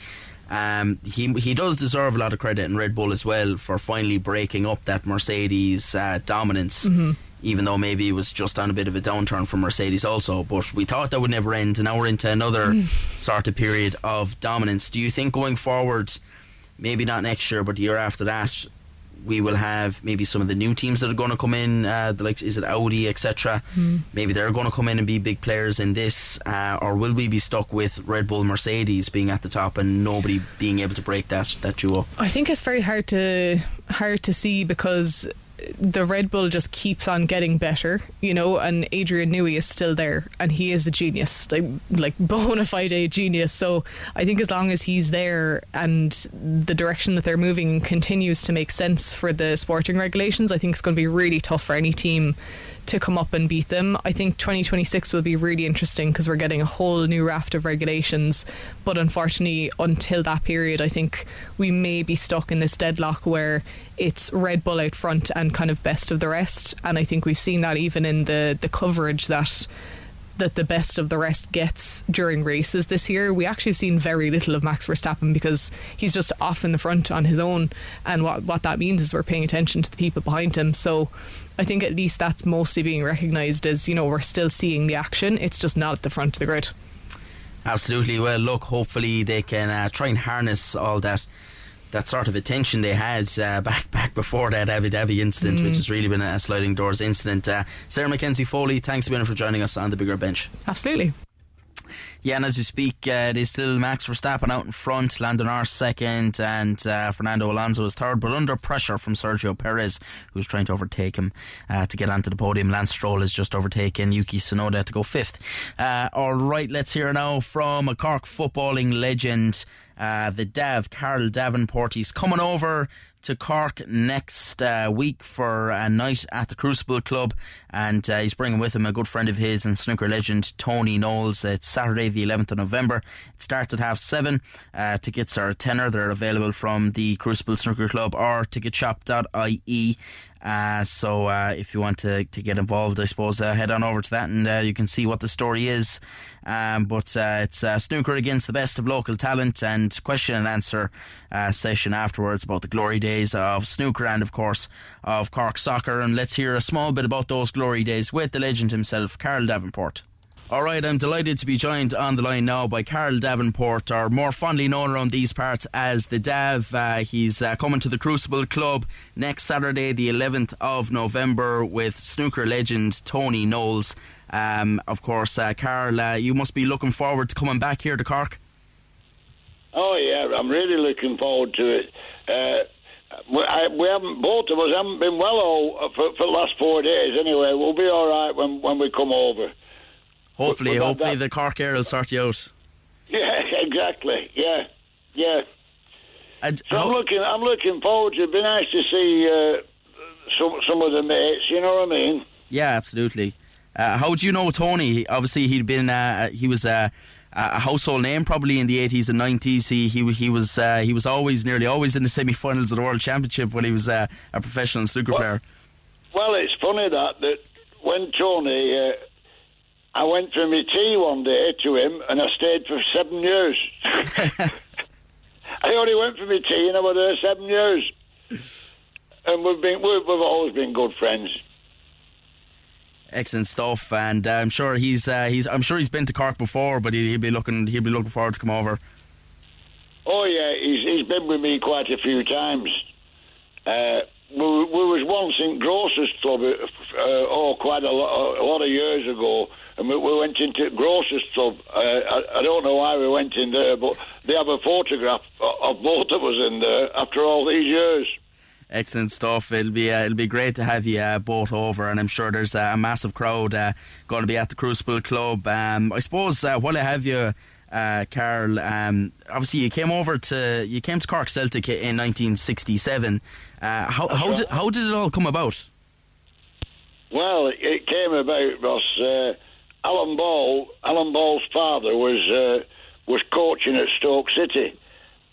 Um, he he does deserve a lot of credit in Red Bull as well for finally breaking up that Mercedes uh, dominance. Mhm. Even though maybe it was just on a bit of a downturn for Mercedes, also, but we thought that would never end, and now we're into another Mm. sort of period of dominance. Do you think going forward, maybe not next year, but the year after that, we will have maybe some of the new teams that are going to come in, uh, the likes is it Audi, etc. Mm. Maybe they're going to come in and be big players in this, uh, or will we be stuck with Red Bull, Mercedes being at the top and nobody being able to break that that duo? I think it's very hard to hard to see because the Red Bull just keeps on getting better, you know, and Adrian Newey is still there and he is a genius, like, like bona fide genius. So I think as long as he's there and the direction that they're moving continues to make sense for the sporting regulations, I think it's going to be really tough for any team to come up and beat them. I think 2026 will be really interesting because we're getting a whole new raft of regulations. But unfortunately, until that period, I think we may be stuck in this deadlock where it's Red Bull out front and kind of best of the rest. And I think we've seen that even in the, the coverage that that the best of the rest gets during races this year. We actually have seen very little of Max Verstappen because he's just off in the front on his own. And what, what that means is we're paying attention to the people behind him. So I think at least that's mostly being recognised as, you know, we're still seeing the action. It's just not at the front of the grid. Absolutely. Well, look, hopefully they can uh, try and harness all that that sort of attention they had uh, back back before that Abu Dhabi incident, mm. which has really been a sliding doors incident. Uh, Sarah McKenzie Foley, thanks again for joining us on the bigger bench. Absolutely. Yeah, and as we speak, uh, still Max Verstappen out in front, Lando Norris second, and uh, Fernando Alonso is third, but under pressure from Sergio Perez, who's trying to overtake him uh, to get onto the podium. Lance Stroll has just overtaken Yuki Tsunoda to go fifth. Uh, all right, let's hear now from a Cork footballing legend, uh, the Dav, Carl Davenport. He's coming over to Cork next uh, week for a night at the Crucible Club, and uh, he's bringing with him a good friend of his and snooker legend Tony Knowles. It's Saturday, the 11th of November. It starts at half seven. Uh, tickets are a tenner. They're available from the Crucible Snooker Club or ticketshop.ie. Uh, so uh, if you want to, to get involved, I suppose uh, head on over to that and uh, you can see what the story is. Um, but uh, it's uh, snooker against the best of local talent and question and answer session afterwards about the glory days of snooker and of course of Cork soccer. And let's hear a small bit about those glory days with the legend himself, Carl Davenport. All right, I'm delighted to be joined on the line now by Carl Davenport, or more fondly known around these parts as the Dav. Uh, he's uh, coming to the Crucible Club next Saturday, the 11th of November, with snooker legend Tony Knowles. Um, of course, uh, Carl, uh, you must be looking forward to coming back here to Cork. Oh yeah, I'm really looking forward to it. Uh, I, we, haven't, both of us haven't been well all, for, for the last four days. Anyway, we'll be all right when when we come over. Hopefully, but, hopefully that, the Cork Air will sort you out. Yeah, exactly. Yeah, yeah. And so I'm looking. I'm looking forward to. It'd be nice to see uh, some some of the mates. You know what I mean? Yeah, absolutely. Uh, how do you know Tony? Obviously, he'd been. Uh, he was a household name probably in the eighties and nineties. He he he was uh, he was always nearly always in the semi-finals of the World Championship when he was uh, a professional snooker well, player. Well, it's funny that that when Tony uh, I went for my tea one day to him, and I stayed for seven years. I only went for my tea, and I was there seven years. And we've been we've, we've always been good friends. Excellent stuff, and uh, I'm sure he's uh, he's I'm sure he's been to Cork before, but he, will be looking he'll be looking forward to come over. Oh yeah, he's he's been with me quite a few times. Uh, we, we was once in Grocers Club, uh, oh, quite a lot, a lot of years ago, and we, we went into Grocers Club. Uh, I, I, don't know why we went in there, but they have a photograph of both of us in there after all these years. Excellent stuff. It'll be uh, it'll be great to have you uh, both over, and I'm sure there's a massive crowd uh, going to be at the Crucible Club. Um, I suppose uh, while I have you, uh, Carl, um, obviously you came over to you came to Cork Celtic in 1967. Uh, how how right. did how did it all come about? Well, it came about Ross. Alan Ball, Alan Ball's father was uh, was coaching at Stoke City,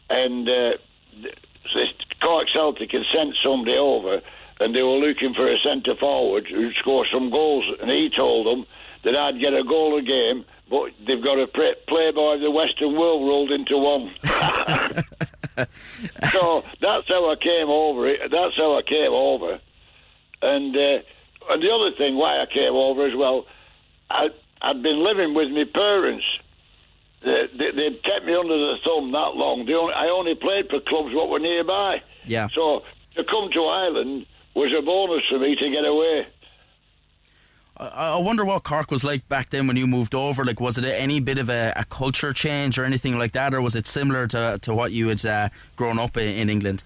and uh, Cork Celtic had sent somebody over, and they were looking for a centre forward who'd score some goals, and he told them that I'd get a goal a game, but they've got a playboy of the Western world rolled into one. so that's how I came over. it. That's how I came over, and uh, and the other thing why I came over as well. I, I'd been living with my parents. They, they, would kept me under the thumb that long. Only, I only played for clubs what were nearby. Yeah. So to come to Ireland was a bonus for me to get away. I wonder what Cork was like back then when you moved over. Like, was it any bit of a, a culture change or anything like that, or was it similar to, to what you had uh, grown up in, in, England?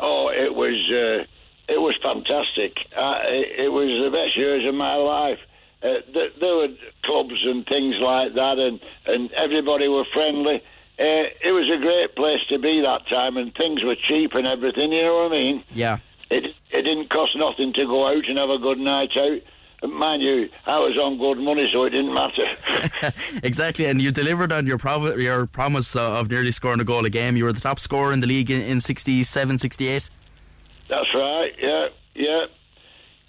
Oh, it was. Uh, it was fantastic. Uh, it, it was the best years of my life. Uh, th- there were clubs and things like that, and, and everybody were friendly. Uh, it was a great place to be that time, and things were cheap and everything. You know what I mean? Yeah. It it didn't cost nothing to go out and have a good night out. And mind you, I was on good money, so it didn't matter. exactly, and you delivered on your prov- your promise uh, of nearly scoring a goal a game. You were the top scorer in the league in, in 67, 68. That's right. Yeah, yeah,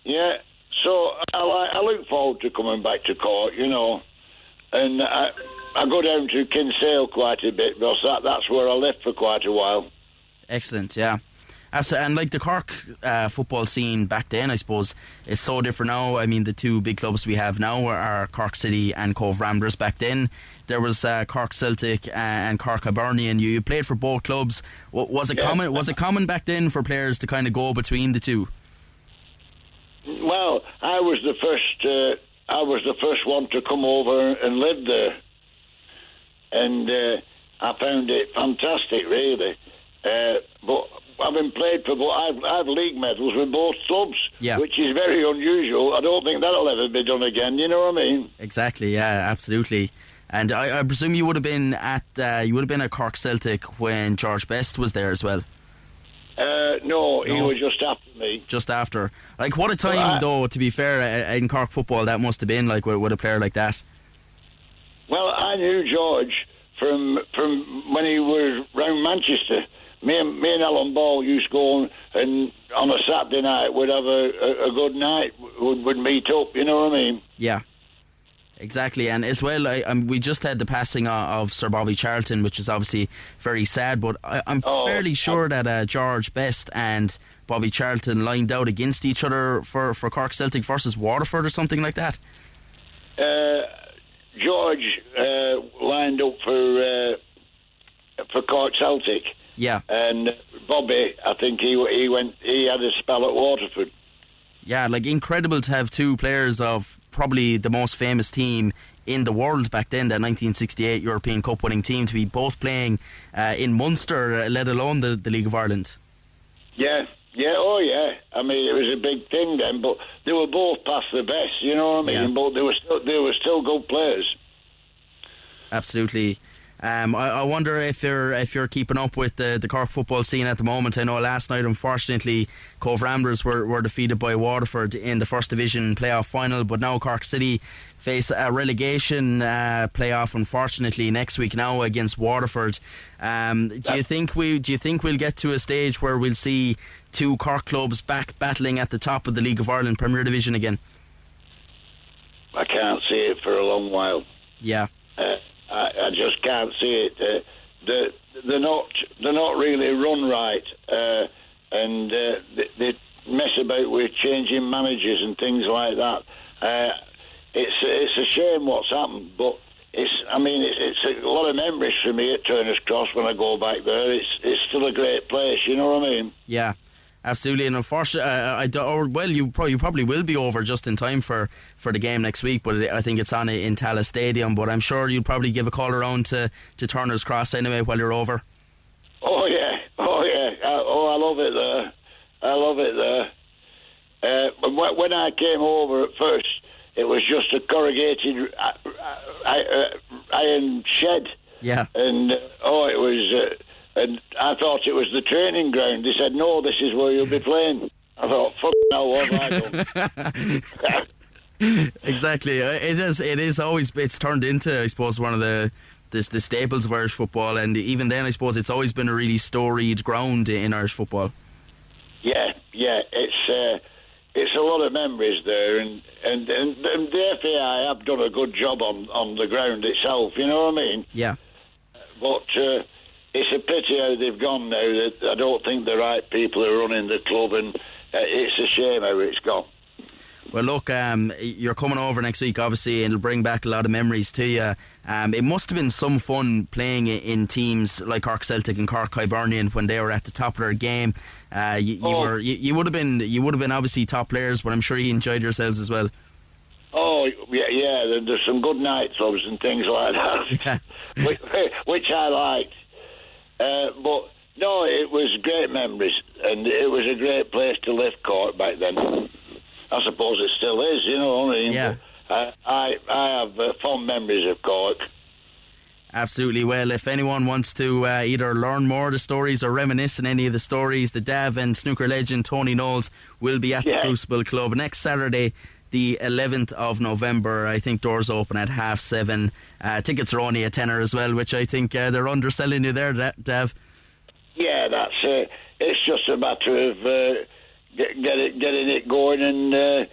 yeah. So I, I look forward to coming back to Cork, you know, and I, I go down to Kinsale quite a bit because that, that's where I lived for quite a while. Excellent, yeah. Absolutely. And like the Cork uh, football scene back then, I suppose it's so different now. I mean, the two big clubs we have now are Cork City and Cobh Ramblers. Back then, there was uh, Cork Celtic and Cork Hibernian. You, you played for both clubs. Was it Yeah. common? Was it common back then for players to kind of go between the two? Well, I was the first. Uh, I was the first one to come over and live there, and uh, I found it fantastic, really. Uh, but having played for both, I've, I've league medals with both clubs, Yeah. which is very unusual. I don't think that'll ever be done again. You know what I mean? Exactly. Yeah. Absolutely. And I, I presume you would have been at uh, you would have been at Cork Celtic when George Best was there as well. Uh, no, he was just after me. Just after, like, what a time Well, I- though. To be fair, uh, in Cork football, that must have been like with, with a player like that. Well, I knew George from from when he was round Manchester. Me and me and Alan Ball used to go on, and on a Saturday night we'd have a, a, a good night. Would would meet up. You know what I mean? Yeah. Exactly, and as well, I, um, we just had the passing of, of Sir Bobby Charlton, which is obviously very sad. But I, I'm Oh, fairly sure that uh, George Best and Bobby Charlton lined out against each other for, for Cork Celtic versus Waterford or something like that. Uh, George uh, lined up for uh, for Cork Celtic, Yeah, and Bobby, I think he he went he had a spell at Waterford. yeah, like incredible to have two players of probably the most famous team in the world back then, that 1968 European Cup winning team, to be both playing uh, in Munster, uh, let alone the, the League of Ireland. Yeah, yeah, oh yeah. I mean, it was a big thing then, but they were both past the best. You know what I mean? Yeah. But they were still they were still good players. Absolutely. Um, I, I wonder if you're if you're keeping up with the, the Cork football scene at the moment. I know last night, unfortunately, Cobh Ramblers were, were defeated by Waterford in the first division playoff final, but now Cork City face a relegation uh, playoff. Unfortunately, next week now against Waterford. Um, do you think we do you think we'll get to a stage where we'll see two Cork clubs back battling at the top of the League of Ireland Premier Division again? I can't see it for a long while. Yeah. I, I just can't see it. Uh, the, they're not they're not really run right, uh, and uh, they, they mess about with changing managers and things like that. Uh, it's it's a shame what's happened, but it's I mean it's, it's a lot of memories for me at Turner's Cross when I go back there. It's it's still a great place. You know what I mean? Yeah, absolutely. And unfortunately, uh, I do, or well, you probably, you probably will be over just in time for, for the game next week. But I think it's on in Tallaght Stadium. But I'm sure you'll probably give a call around to, to Turner's Cross anyway while you're over. Oh yeah, oh yeah, uh, oh I love it there. I love it there. Uh, when I came over at first, it was just a corrugated uh, uh, iron shed, Yeah. and oh, it was. And I thought it was the training ground. They said, "No, this is where you'll be playing." I thought, "Fuck now, what I done?" exactly. Uh, It is. It is always. It's turned into, I suppose, one of the the, the staples of Irish football. And even then, I suppose it's always been a really storied ground in Irish football. Yeah, yeah, it's uh, it's a lot of memories there, and, and and and the FAI have done a good job on on the ground itself. You know what I mean? Yeah. But uh, it's a pity how they've gone now. That I don't think the right people are running the club, and uh, it's a shame how it's gone. Well, look, um, you're coming over next week, obviously, and it'll bring back a lot of memories to you. Um, it must have been some fun playing in teams like Cork Celtic and Cork Hibernian when they were at the top of their game. Uh, you, you Oh. were, you, you would have been, you would have been obviously top players, but I'm sure you enjoyed yourselves as well. Oh yeah, yeah. There's some good night clubs and things like that, which, which I liked. Uh, but No, it was great memories, and it was a great place to live, Cork back then. I suppose it still is, you know. I mean, Yeah. I, I, I have uh, fond memories of Cork. Absolutely. Well, if anyone wants to uh, either learn more of the stories or reminisce on any of the stories, the Dav and snooker legend Tony Knowles will be at the Crucible Club next Saturday, the 11th of November. I think doors open at half seven. Uh, tickets are only a tenner as well, which I think uh, they're underselling you there, Dav. Yeah, that's uh, it's just a matter of uh, get, get it, getting it going, and uh,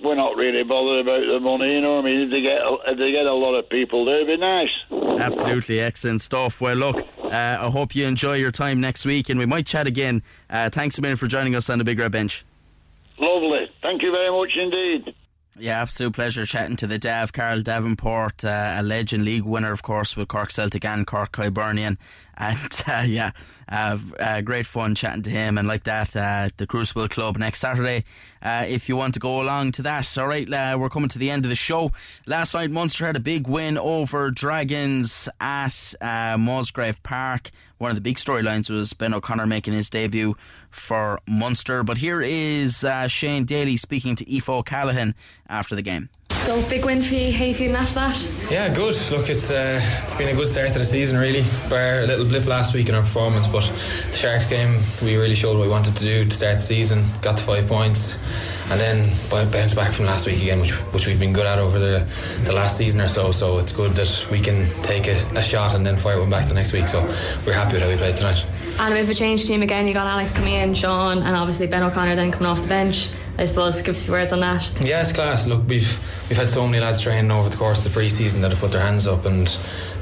we're not really bothered about the money. You know, what I mean, if they get if they get a lot of people there, it'd be nice. Absolutely excellent stuff. Well, look, uh, I hope you enjoy your time next week, and we might chat again. Uh, thanks a million for joining us on the Big Red Bench. Lovely. Thank you very much indeed. Yeah, absolute pleasure chatting to the Dav, Carl Davenport, uh, a legend league winner, of course, with Cork Celtic and Cork Hibernian. And uh, yeah, uh, uh, great fun chatting to him and like that, uh, the Crucible Club next Saturday. Uh, if you want to go along to that, all right, we're coming to the end of the show. Last night, Munster had a big win over Dragons at Musgrave Park. One of the big storylines was Ben O'Connor making his debut for Munster. But here is uh, Shane Daly speaking to Aoife Callaghan after the game. So big win for you. How you feeling after that? Yeah, good. Look, it's uh, it's been a good start to the season, really. Bar a little blip last week in our performance, but the Sharks game, we really showed what we wanted to do to start the season. Got the five points, and then bounced back from last week again, which which we've been good at over the the last season or so. So it's good that we can take a, a shot and then fire one back the next week. So we're happy with how we played tonight. And of a change team again. You got Alex coming in, Sean, and obviously Ben O'Connor then coming off the bench. I suppose give us a few words on that. It's class. Look, we've we've had so many lads training over the course of the pre-season that have put their hands up, and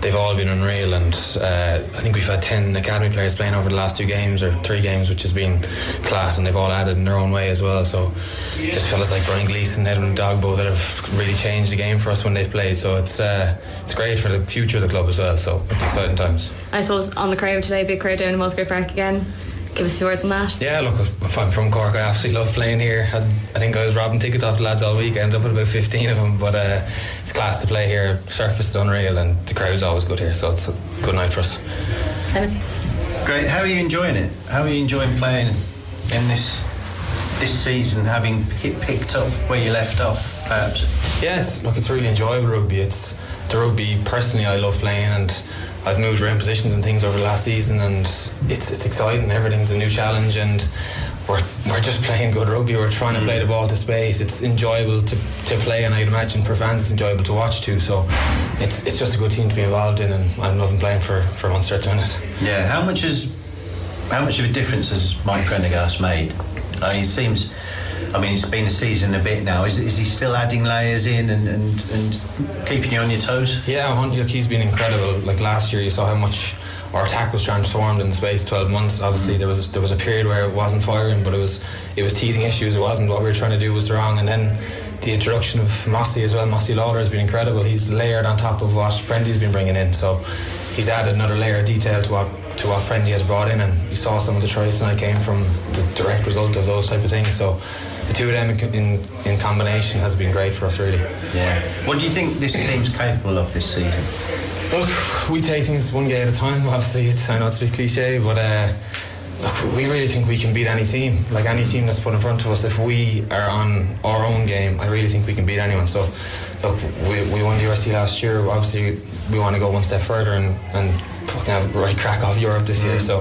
they've all been unreal. And uh, I think we've had ten academy players playing over the last two games or three games, which has been class, and they've all added in their own way as well. So just fellas like Brian Gleeson, Edwin Edogbo that have really changed the game for us when they've played. So it's uh, it's great for the future of the club as well. So it's exciting times. I suppose on the crowd today, big crowd down in Musgrave Park again. Give us your words on that. Yeah, look, if I'm from Cork, I absolutely love playing here. I, I think I was robbing tickets off the lads all week. I ended up with about 15 of them, but uh, it's class to play here. Surface is unreal, and the crowd's always good here, so it's a good night for us. Great. How are you enjoying it? How are you enjoying playing in this this season, having picked up where you left off, perhaps? Yes, look, it's really enjoyable rugby. It's the rugby personally I love playing, and I've moved around positions and things over the last season, and it's it's exciting. Everything's a new challenge, and we're we're just playing good rugby. We're trying to play mm. the ball to space. It's enjoyable to, to play, and I'd imagine for fans it's enjoyable to watch too. So it's it's just a good team to be involved in, and I'm loving playing for for Munster at the minute. Yeah. How much is how much of a difference has Mike Prendergast made? I mean, it seems. I mean, it's been a season a bit now. Is, is he still adding layers in and, and, and keeping you on your toes? Yeah, look, he's been incredible. Like last year, you saw how much our attack was transformed in the space 12 months. Obviously, there was there was a period where it wasn't firing, but it was it was teething issues. It wasn't what we were trying to do was wrong. And then the introduction of Mossy as well. Mossy Lawler has been incredible. He's layered on top of what Prendy's been bringing in. So he's added another layer of detail to what to what Prendy has brought in. And you saw some of the tries tonight came from the direct result of those type of things. So the two of them in, in, in combination has been great for us, really. Yeah. What do you think this team's capable of this season? Look, we take things one game at a time. Obviously, it's I know it's a bit cliche, but uh, look, we really think we can beat any team. Like any team that's put in front of us, if we are on our own game, I really think we can beat anyone. So, look, we, we won the URC last year. Obviously, we want to go one step further and and fucking have a right crack off Europe this year. So,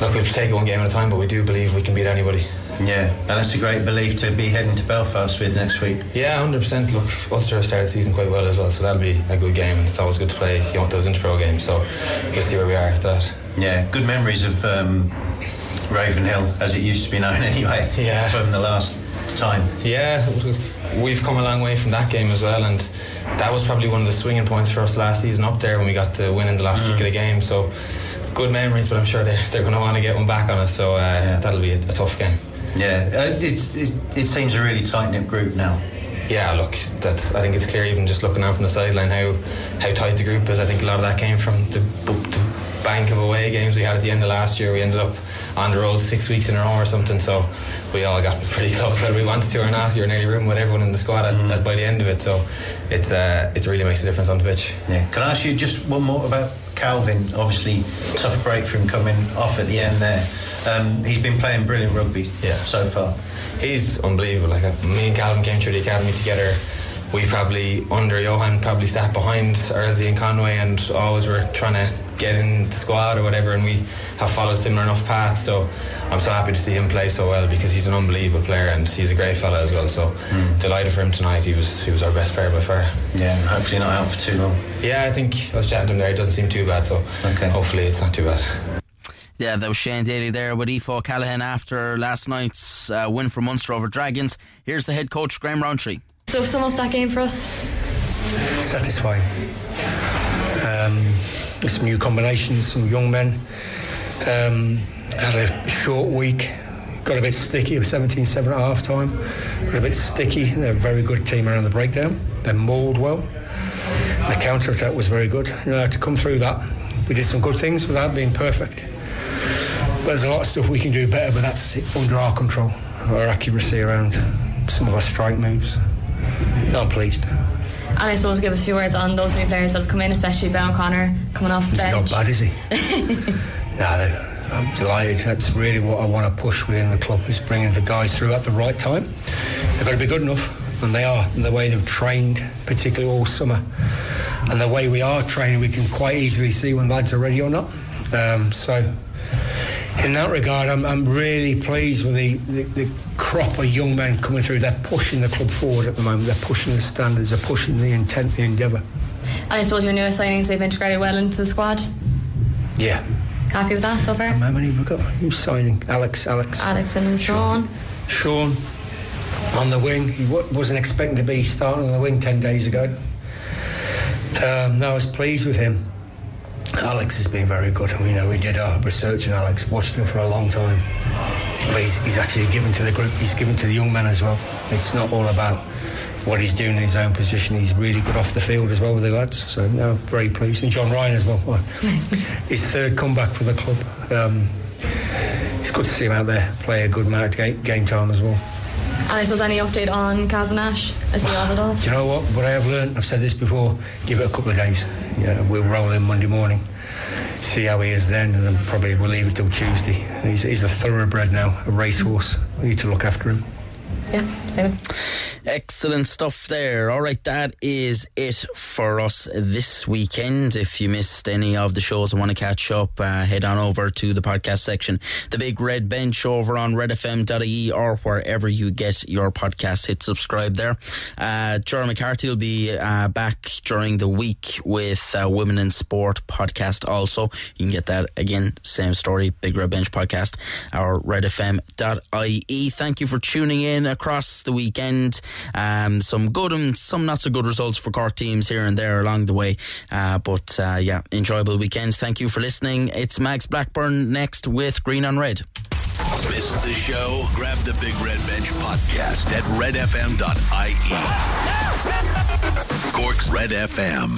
look, we'll take it one game at a time, but we do believe we can beat anybody. Yeah, and that's a great belief to be heading to Belfast with next week. Yeah, hundred percent. Look, Ulster have started the season quite well as well, so that'll be a good game, and it's always good to play the- those inter-pro games. So we'll see where we are at that. Yeah, good memories of um, Ravenhill, as it used to be known anyway. Yeah. From the last time. Yeah, we've come a long way from that game as well, and that was probably one of the swinging points for us last season up there when we got to win in the last week of the game. So good memories, but I'm sure they're, they're going to want to get one back on us. So uh, that'll be a, a tough game. Yeah, uh, it's, it's, it seems a really tight knit group now. Yeah, look, that's. I think it's clear even just looking out from the sideline how how tight the group is. I think a lot of that came from the, the bank of away games we had at the end of last year. We ended up on the road six weeks in a row or something, so we all got pretty close whether we wanted to or not. You're nearly room with everyone in the squad at, at, by the end of it, so it's uh, it really makes a difference on the pitch. Yeah. Can I ask you just one more about Calvin, obviously tough break for him coming off at the end there. Um, he's been playing brilliant rugby Yeah. so far. He's unbelievable. Like uh, me and Calvin came through the academy together. We probably under Johan probably sat behind Earlsey and Conway and always were trying to get in the squad or whatever. And we have followed similar enough paths. So I'm so happy to see him play so well because he's an unbelievable player and he's a great fella as well. So delighted for him tonight. He was he was our best player by far. Yeah, and hopefully not out for too long. Yeah, I think I was chatting to him there. He doesn't seem too bad. So hopefully it's not too bad. Yeah, that was Shane Daly there with Aoife Callaghan after last night's uh, win for Munster over Dragons. Here's the head coach, Graham Rowntree. So sum up that game for us. Satisfying. Um, some new combinations, some young men. Um, had a short week. Got a bit sticky. It was 17 7 at half time. Got a bit sticky. They're a very good team around the breakdown. They mauled well. The counter attack was very good. You know, to come through that, we did some good things without being perfect. There's a lot of stuff we can do better, but that's under our control. Our accuracy around some of our strike moves. I'm pleased. And I suppose give us a few words on those new players that have come in, especially Ben O'Connor coming off the He's bench. not bad, is he? no, I'm delighted. That's really what I want to push within the club is bringing the guys through at the right time. They've got to be good enough, and they are. And the way they've trained, particularly all summer, and the way we are training, we can quite easily see when lads are ready or not. Um, so, in that regard, I'm, I'm really pleased with the, the, the crop of young men coming through. They're pushing the club forward at the moment. They're pushing the standards. They're pushing the intent, the endeavour. And I suppose your newest signings, they've integrated well into the squad. Yeah. Happy with that far? How many we got? Who's signing? Alex. Alex. Alex and Sean. Sean on the wing. He wasn't expecting to be starting on the wing 10 days ago. Um, no, I was pleased with him. Alex has been very good. We know we did our research on Alex, watched him for a long time. But he's, he's actually given to the group, he's given to the young men as well. It's not all about what he's doing in his own position. He's really good off the field as well with the lads. So, no, very pleased. And John Ryan as well. His third comeback for the club. Um, it's good to see him out there play a good amount of game, game time as well. And I suppose any update on Calvin Nash? Is he at all? Do you know what? What I have learned, I've said this before, give it a couple of days. Yeah, we'll roll in Monday morning, see how he is then, and then probably we'll leave it till Tuesday. He's, he's a thoroughbred now, a racehorse. We need to look after him. Yeah. Excellent stuff there. All right, that is it for us this weekend. If you missed any of the shows and want to catch up, uh, head on over to the podcast section. The Big Red Bench over on redfm.ie or wherever you get your podcast. Hit subscribe there. Uh, Jerry McCarthy will be uh, back during the week with uh, Women in Sport podcast also. You can get that again, same story, Big Red Bench podcast or redfm.ie. Thank you for tuning in across the weekend. Um, some good and some not so good results for Cork teams here and there along the way. Uh, but uh, yeah, enjoyable weekend. Thank you for listening. It's Max Blackburn next with Green on Red. Missed the show? Grab the Big Red Bench podcast at redfm.ie. Cork's Red FM.